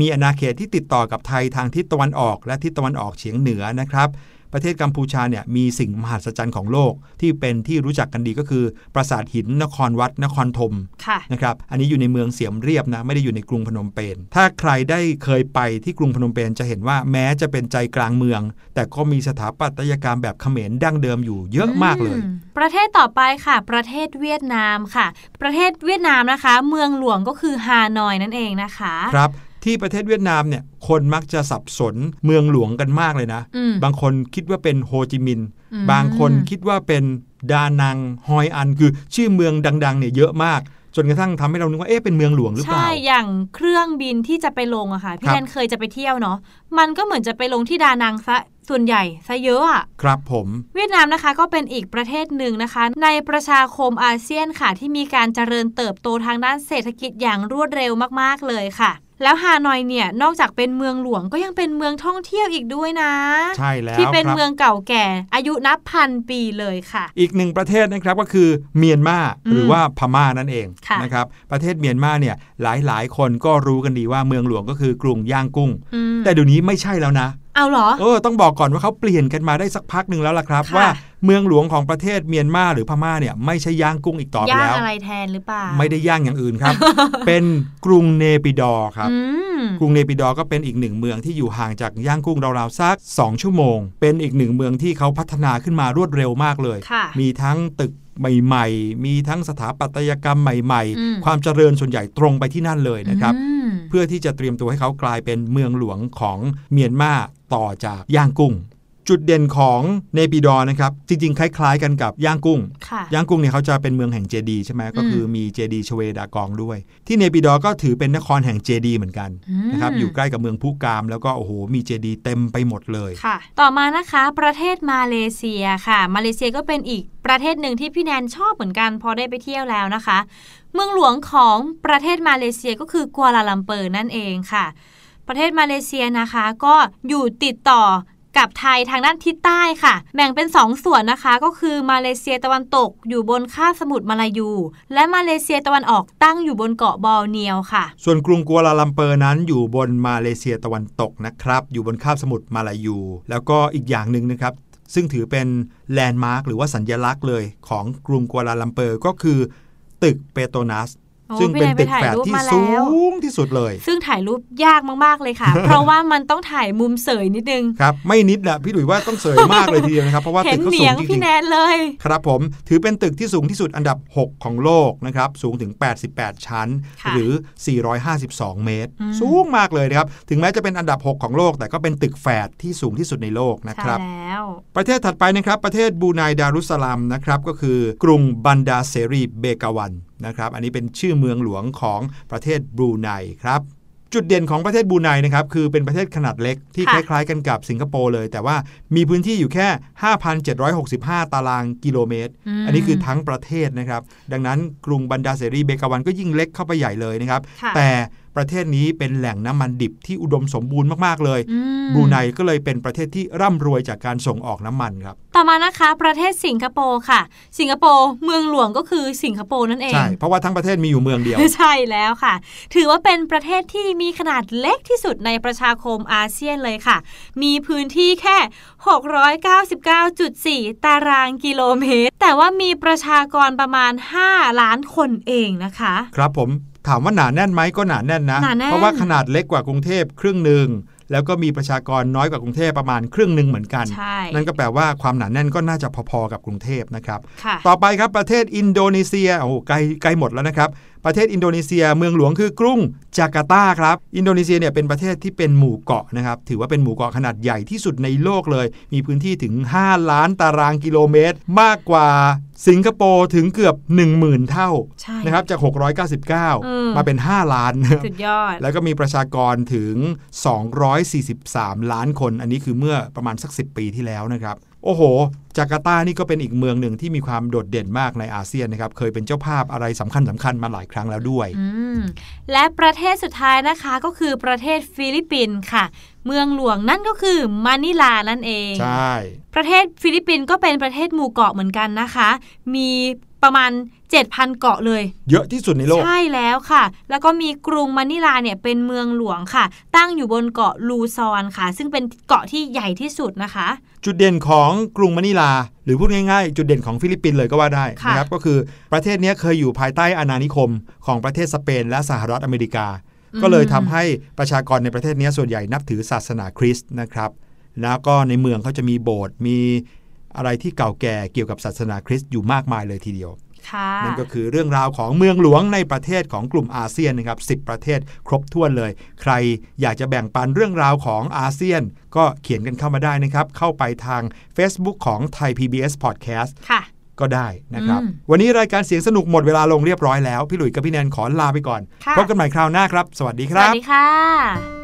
Speaker 2: มีอาณาเขตที่ติดต่อกับไทยทางทิศตะวันออกและทิศตะวันออกเฉียงเหนือนะครับ ประเทศกัมพูชาเนี่ยมีสิ่งมหัศจรรย์ของโลก ที่เป็นที่รู้จักกันดีก็คือ ปราสาทหินนครวัดนครธม
Speaker 3: ค่ะ
Speaker 2: นะครับอันนี้อยู่ในเมืองเสียมเรียบนะไม่ได้อยู่ในกรุงพนมเปญถ้าใครได้เคยไปที่กรุงพนมเปญจะเห็นว่าแม้จะเป็นใจกลางเมือง แต่ก็มีสถาปัตยกรรมแบบเขมรดั้งเดิมอยู่เยอะมากเลย
Speaker 3: อืมประเทศต่อไปค่ะ ประเทศเวียดนามค่ะ ประเทศเวียดนามนะคะ เมืองหลวงก็คือฮานอยนั่นเองนะคะ
Speaker 2: ครับ ที่ประเทศเวียดนามเนี่ยคนมักจะสับสนเมืองหลวงกันมากเลยนะ
Speaker 3: อืม
Speaker 2: บางคนคิดว่าเป็นโฮจิมินห์
Speaker 3: อืม
Speaker 2: บางคนคิดว่าเป็นดานังฮอยอันคือชื่อเมืองดังๆเนี่ยเยอะมากจนกระทั่งทำให้เรานึกว่าเอ๊ะเป็นเมืองหลวงหรือเปล่า
Speaker 3: ใช่ อย่างเครื่องบินที่จะไปลงอะค่ะ พี่
Speaker 2: ครับ
Speaker 3: แนนเคยจะไปเที่ยวเนาะมันก็เหมือนจะไปลงที่ดานังซะส่วนใหญ่ซะเยอะอะ
Speaker 2: ครับผม
Speaker 3: เวียดนามนะคะก็เป็นอีกประเทศหนึ่งนะคะ ในประชาคมอาเซียนค่ะ ที่มีการเจริญเติบโตทางด้านเศรษฐกิจอย่างรวดเร็วมากๆเลยค่ะ แล้วฮานอยเนี่ยนอกจากเป็นเมืองหลวงก็ยังเป็นเมืองท่องเที่ยวอีกด้วยนะ
Speaker 2: ใช่แล้ว
Speaker 3: ที่เป็น
Speaker 2: ครับ
Speaker 3: เมืองเก่าแก่ อายุนับพันปีเลยค่ะ
Speaker 2: อีกหนึ่งประเทศนะครับก็คือเมียนมา
Speaker 3: อืม
Speaker 2: หรือว่าพม่านั่นเอง
Speaker 3: ค่ะ
Speaker 2: นะครับประเทศเมียนมาเนี่ยหลายๆ คนก็รู้กันดีว่าเมืองหลวงก็คือกรุงย่างกุ้ง
Speaker 3: อืม
Speaker 2: แต่เดี๋ยวนี้ไม่ใช่แล้วนะ
Speaker 3: เอาเหรอ
Speaker 2: เออต้องบอกก่อนว่าเขาเปลี่ยนกันมาได้สักพักหนึ่งแล้วล่ะครับ
Speaker 3: ค่ะ
Speaker 2: ว่า เมืองหลวงของประเทศเมียนมาหรือพม่าเนี่ยไม่ใช่ย่างกุ้งอีกต่อไป
Speaker 3: ย่าง
Speaker 2: แล้ว
Speaker 3: อะไรแทนหรือเปล่า
Speaker 2: ไม่ได้ย่างอย่างอื่นครับ เป็นกรุงเนปิดอร์ครับ
Speaker 3: อืม
Speaker 2: กรุงเนปิดอร์ก็เป็นอีกหนึ่งเมืองที่อยู่ห่างจากย่างกุ้งราวๆสัก2 ชั่วโมง เป็นอีกหนึ่งเมืองที่เขาพัฒนาขึ้นมารวดเร็วมากเลย
Speaker 3: ค่ะ
Speaker 2: มีทั้งตึกใหม่ๆ มีทั้งสถาปัตยกรรมใหม่
Speaker 3: อืม
Speaker 2: ๆความเจริญส่วนใหญ่ตรงไปที่นั่นเลยนะครับ
Speaker 3: อืม
Speaker 2: เพื่อที่จะเตรียมตัวให้เขากลายเป็นเมืองหลวงของเมียนมาต่อจากย่างกุ้ง จุดเด่นของเนปิดอร์นะครับ จริงๆ คล้ายๆ กันกับย่างกุ้ง
Speaker 3: ค่ะ
Speaker 2: ย่างกุ้งเนี่ยเขาจะเป็นเมืองแห่งเจดีย์ใช่ไหมก็คือมีเจดีย์ชเวดากองด้วย ที่เนปิดอร์ก็ถือเป็นนครแห่งเจดีย์เหมือนกัน
Speaker 3: อืม
Speaker 2: นะครับอยู่ใกล้กับเมืองพุกาม แล้วก็โอ้โหมีเจดีย์เต็มไปหมดเลย
Speaker 3: คค่ะ ต่อมานะคะประเทศมาเลเซียค่ะ มาเลเซียก็เป็นอีกประเทศหนึ่งที่พี่แนนชอบเหมือนกัน พอได้ไปเที่ยวแล้วนะคะ เมืองหลวงของประเทศมาเลเซียก็คือกัวลาลัมเปอร์นั่นเองค่ะประเทศมาเลเซียนะคะก็อยู่ติดต่อ กับไทยทางด้านทิศใต้ค่ะ แบ่งเป็นสองส่วนนะคะ ก็คือมาเลเซียตะวันตกอยู่บนคาบสมุทรมาลายู และมาเลเซียตะวันออกตั้งอยู่บนเกาะบอร์เนียวค่ะ
Speaker 2: ส่วนกรุงกัวลาลัมเปอร์นั้นอยู่บนมาเลเซียตะวันตกนะครับ อยู่บนคาบสมุทรมาลายู แล้วก็อีกอย่างหนึ่งนะครับซึ่งถือเป็นแลนด์มาร์คหรือว่าสัญลักษณ์เลยของกรุงกัวลาลัมเปอร์ก็คือ ตึกเปโตนัส ซึ่งเป็นตึกแฝด
Speaker 3: พี่
Speaker 2: ที่
Speaker 3: แนนไปถ่ายรูปมา
Speaker 2: สู
Speaker 3: แล้ว
Speaker 2: งที่สุดเลย
Speaker 3: ซึ่งถ่ายรูปยากมากๆเลยค่ะ เพราะว่ามันต้องถ่ายมุมเสยนิดนึง
Speaker 2: ครับไม่นิดนะพี่หลุยว่าต้องเสยมากเลยทีเดียวนะครับ เพราะว่า
Speaker 3: เห็
Speaker 2: ตึ
Speaker 3: น
Speaker 2: กเขา
Speaker 3: เห
Speaker 2: สู
Speaker 3: นีย
Speaker 2: ง
Speaker 3: ง
Speaker 2: จ
Speaker 3: พี่
Speaker 2: ริง
Speaker 3: แนนเลย
Speaker 2: ๆครับผมถือเป็นตึกที่สูงที่สุดอันดับ 6 ของโลกนะครับ สูงถึง 88 ชั้น
Speaker 3: ค่ะ
Speaker 2: หรือ 452 เมตร
Speaker 3: อืม
Speaker 2: สูงมากเลยนะครับ ถึงแม้จะเป็นอันดับ 6 ของโลก แต่ก็เป็นตึกแฝดที่สูงที่สุดในโลกนะ
Speaker 3: ใช่
Speaker 2: ครับ
Speaker 3: แล้ว
Speaker 2: ประเทศถัดไปนะครับประเทศบรูไนดารุสซาลามนะครับก็คือกรุงบันดาร์เสรีเบกาวันนะครับ อันนี้เป็นชื่อเมืองหลวงของประเทศบรูไนครับจุดเด่นของประเทศบรูไนนะครับคือเป็นประเทศขนาดเล็กที่ค่ะ
Speaker 3: ค
Speaker 2: ล้าย ๆ กันกับสิงคโปร์เลย แต่ว่ามีพื้นที่อยู่แค่ 5,765 ตารางกิโลเมตร อื
Speaker 3: ม
Speaker 2: อันนี้คือทั้งประเทศนะครับ ดังนั้นกรุงบันดาร์เสรีเบกาวันก็ยิ่งเล็กเข้าไปใหญ่เลยนะครับ
Speaker 3: ค่ะ
Speaker 2: แต่ ประเทศนี้เป็นแหล่งน้ำมันดิบที่อุดมสมบูรณ์มากๆเลย
Speaker 3: อืมม
Speaker 2: บรูไนก็เลยเป็นประเทศที่ร่ำรวยจากการส่งออกน้ำมันครับ
Speaker 3: ต่อมานะคะประเทศสิงคโปร์ค่ะ สิงคโปร์เมืองหลวงก็คือสิงคโปร์นั่นเอง
Speaker 2: ใช่เพราะว่าทั้งประเทศมีอยู่เมืองเดียว
Speaker 3: ใช่แล้วค่ะ ถือว่าเป็นประเทศที่มีขนาดเล็กที่สุดในประชาคมอาเซียนเลยค่ะ มีพื้นที่แค่ 699.4 ตารางกิโลเมตร แต่ว่ามีประชากรประมาณ 5 ล้านคนเองนะคะ
Speaker 2: ครับผม ถามว่าหนาแน่นไหมก็หนาแน่นนะ
Speaker 3: หนาแน่น
Speaker 2: เพราะว่าขนาดเล็กกว่ากรุงเทพครึ่งหนึ่งแล้วก็มีประชากรน้อยกว่ากรุงเทพประมาณครึ่งหนึ่งเหมือนกัน
Speaker 3: ใช่
Speaker 2: นั่นก็แปลว่าความหนาแน่นก็น่าจะพอๆกับกรุงเทพนะครับ
Speaker 3: ค่ะ
Speaker 2: ต่อไปครับประเทศอินโดนีเซีย โอ้โหใกล้ใกล้หมดแล้วนะครับ ประเทศอินโดนีเซียเมืองหลวงคือกรุงจาการ์ตาครับ อินโดนีเซียเนี่ยเป็นประเทศที่เป็นหมู่เกาะนะครับ ถือว่าเป็นหมู่เกาะขนาดใหญ่ที่สุดในโลกเลย มีพื้นที่ถึง 5 ล้านตารางกิโลเมตร มากกว่าสิงคโปร์ถึงเกือบ 10,000 เท่า
Speaker 3: ใช่
Speaker 2: นะครับจาก
Speaker 3: อืม
Speaker 2: 699 มาเป็น 5 ล้าน
Speaker 3: สุดยอด
Speaker 2: แล้วก็มีประชากรถึง 243 ล้านคน อันนี้คือเมื่อประมาณสัก 10 ปีที่แล้วนะครับ โอ้โห จาการ์ตานี่ก็เป็นอีกเมืองหนึ่งที่มีความโดดเด่นมากในอาเซียนนะครับ เคยเป็นเจ้าภาพอะไรสำคัญสำคัญมาหลายครั้งแล้วด้วย
Speaker 3: อืมและประเทศสุดท้ายนะคะก็คือประเทศฟิลิปปินส์ค่ะ เมืองหลวงนั่นก็คือมะนิลานั่นเอง
Speaker 2: ใช่
Speaker 3: ประเทศฟิลิปปินส์ก็เป็นประเทศหมู่เกาะเหมือนกันนะคะ มี ประมาณ 7,000 เกาะเลย
Speaker 2: เยอะที่สุดในโลก
Speaker 3: ใช่แล้วค่ะ แล้วก็มีกรุงมะนิลาเนี่ยเป็นเมืองหลวงค่ะ ตั้งอยู่บนเกาะลูซอนค่ะ ซึ่งเป็นเกาะที่ใหญ่ที่สุดนะคะ
Speaker 2: จุดเด่นของกรุงมะนิลา หรือพูดง่ายๆ จุดเด่นของฟิลิปปินส์เลยก็ว่าได้
Speaker 3: ค่ะ
Speaker 2: นะครับก็คือประเทศเนี้ยเคยอยู่ภายใต้อาณานิคม ของประเทศสเปนและสหรัฐอเมริกา ก็เลยทำให้ประชากรในประเทศเนี้ยส่วนใหญ่นับถือศาสนาคริสต์นะครับแล้วก็ในเมืองเขาจะมีโบสถ์มี อะไรที่เก่าแก่เกี่ยวกับศาสนาคริสต์อยู่มากมายเลยทีเดียว
Speaker 3: ค่ะ
Speaker 2: นั่นก็คือเรื่องราวของเมืองหลวงในประเทศของกลุ่มอาเซียนนะครับ 10 ประเทศครบถ้วนเลย ใครอยากจะแบ่งปันเรื่องราวของอาเซียน ก็เขียนกันเข้ามาได้นะครับ เข้าไปทาง Facebook ของไทย PBS Podcast
Speaker 3: ค่ะ
Speaker 2: ก็ได้นะครับ
Speaker 3: อืม
Speaker 2: วันนี้รายการเสียงสนุกหมดเวลาลงเรียบร้อยแล้ว พี่หลุยส์กับพี่แนนขอลาไปก่อน
Speaker 3: ค่ะ
Speaker 2: พบกันใหม่คราวหน้าครับ สวัสดีค
Speaker 3: ส
Speaker 2: รั
Speaker 3: วัส
Speaker 2: บ
Speaker 3: ดีค่ะ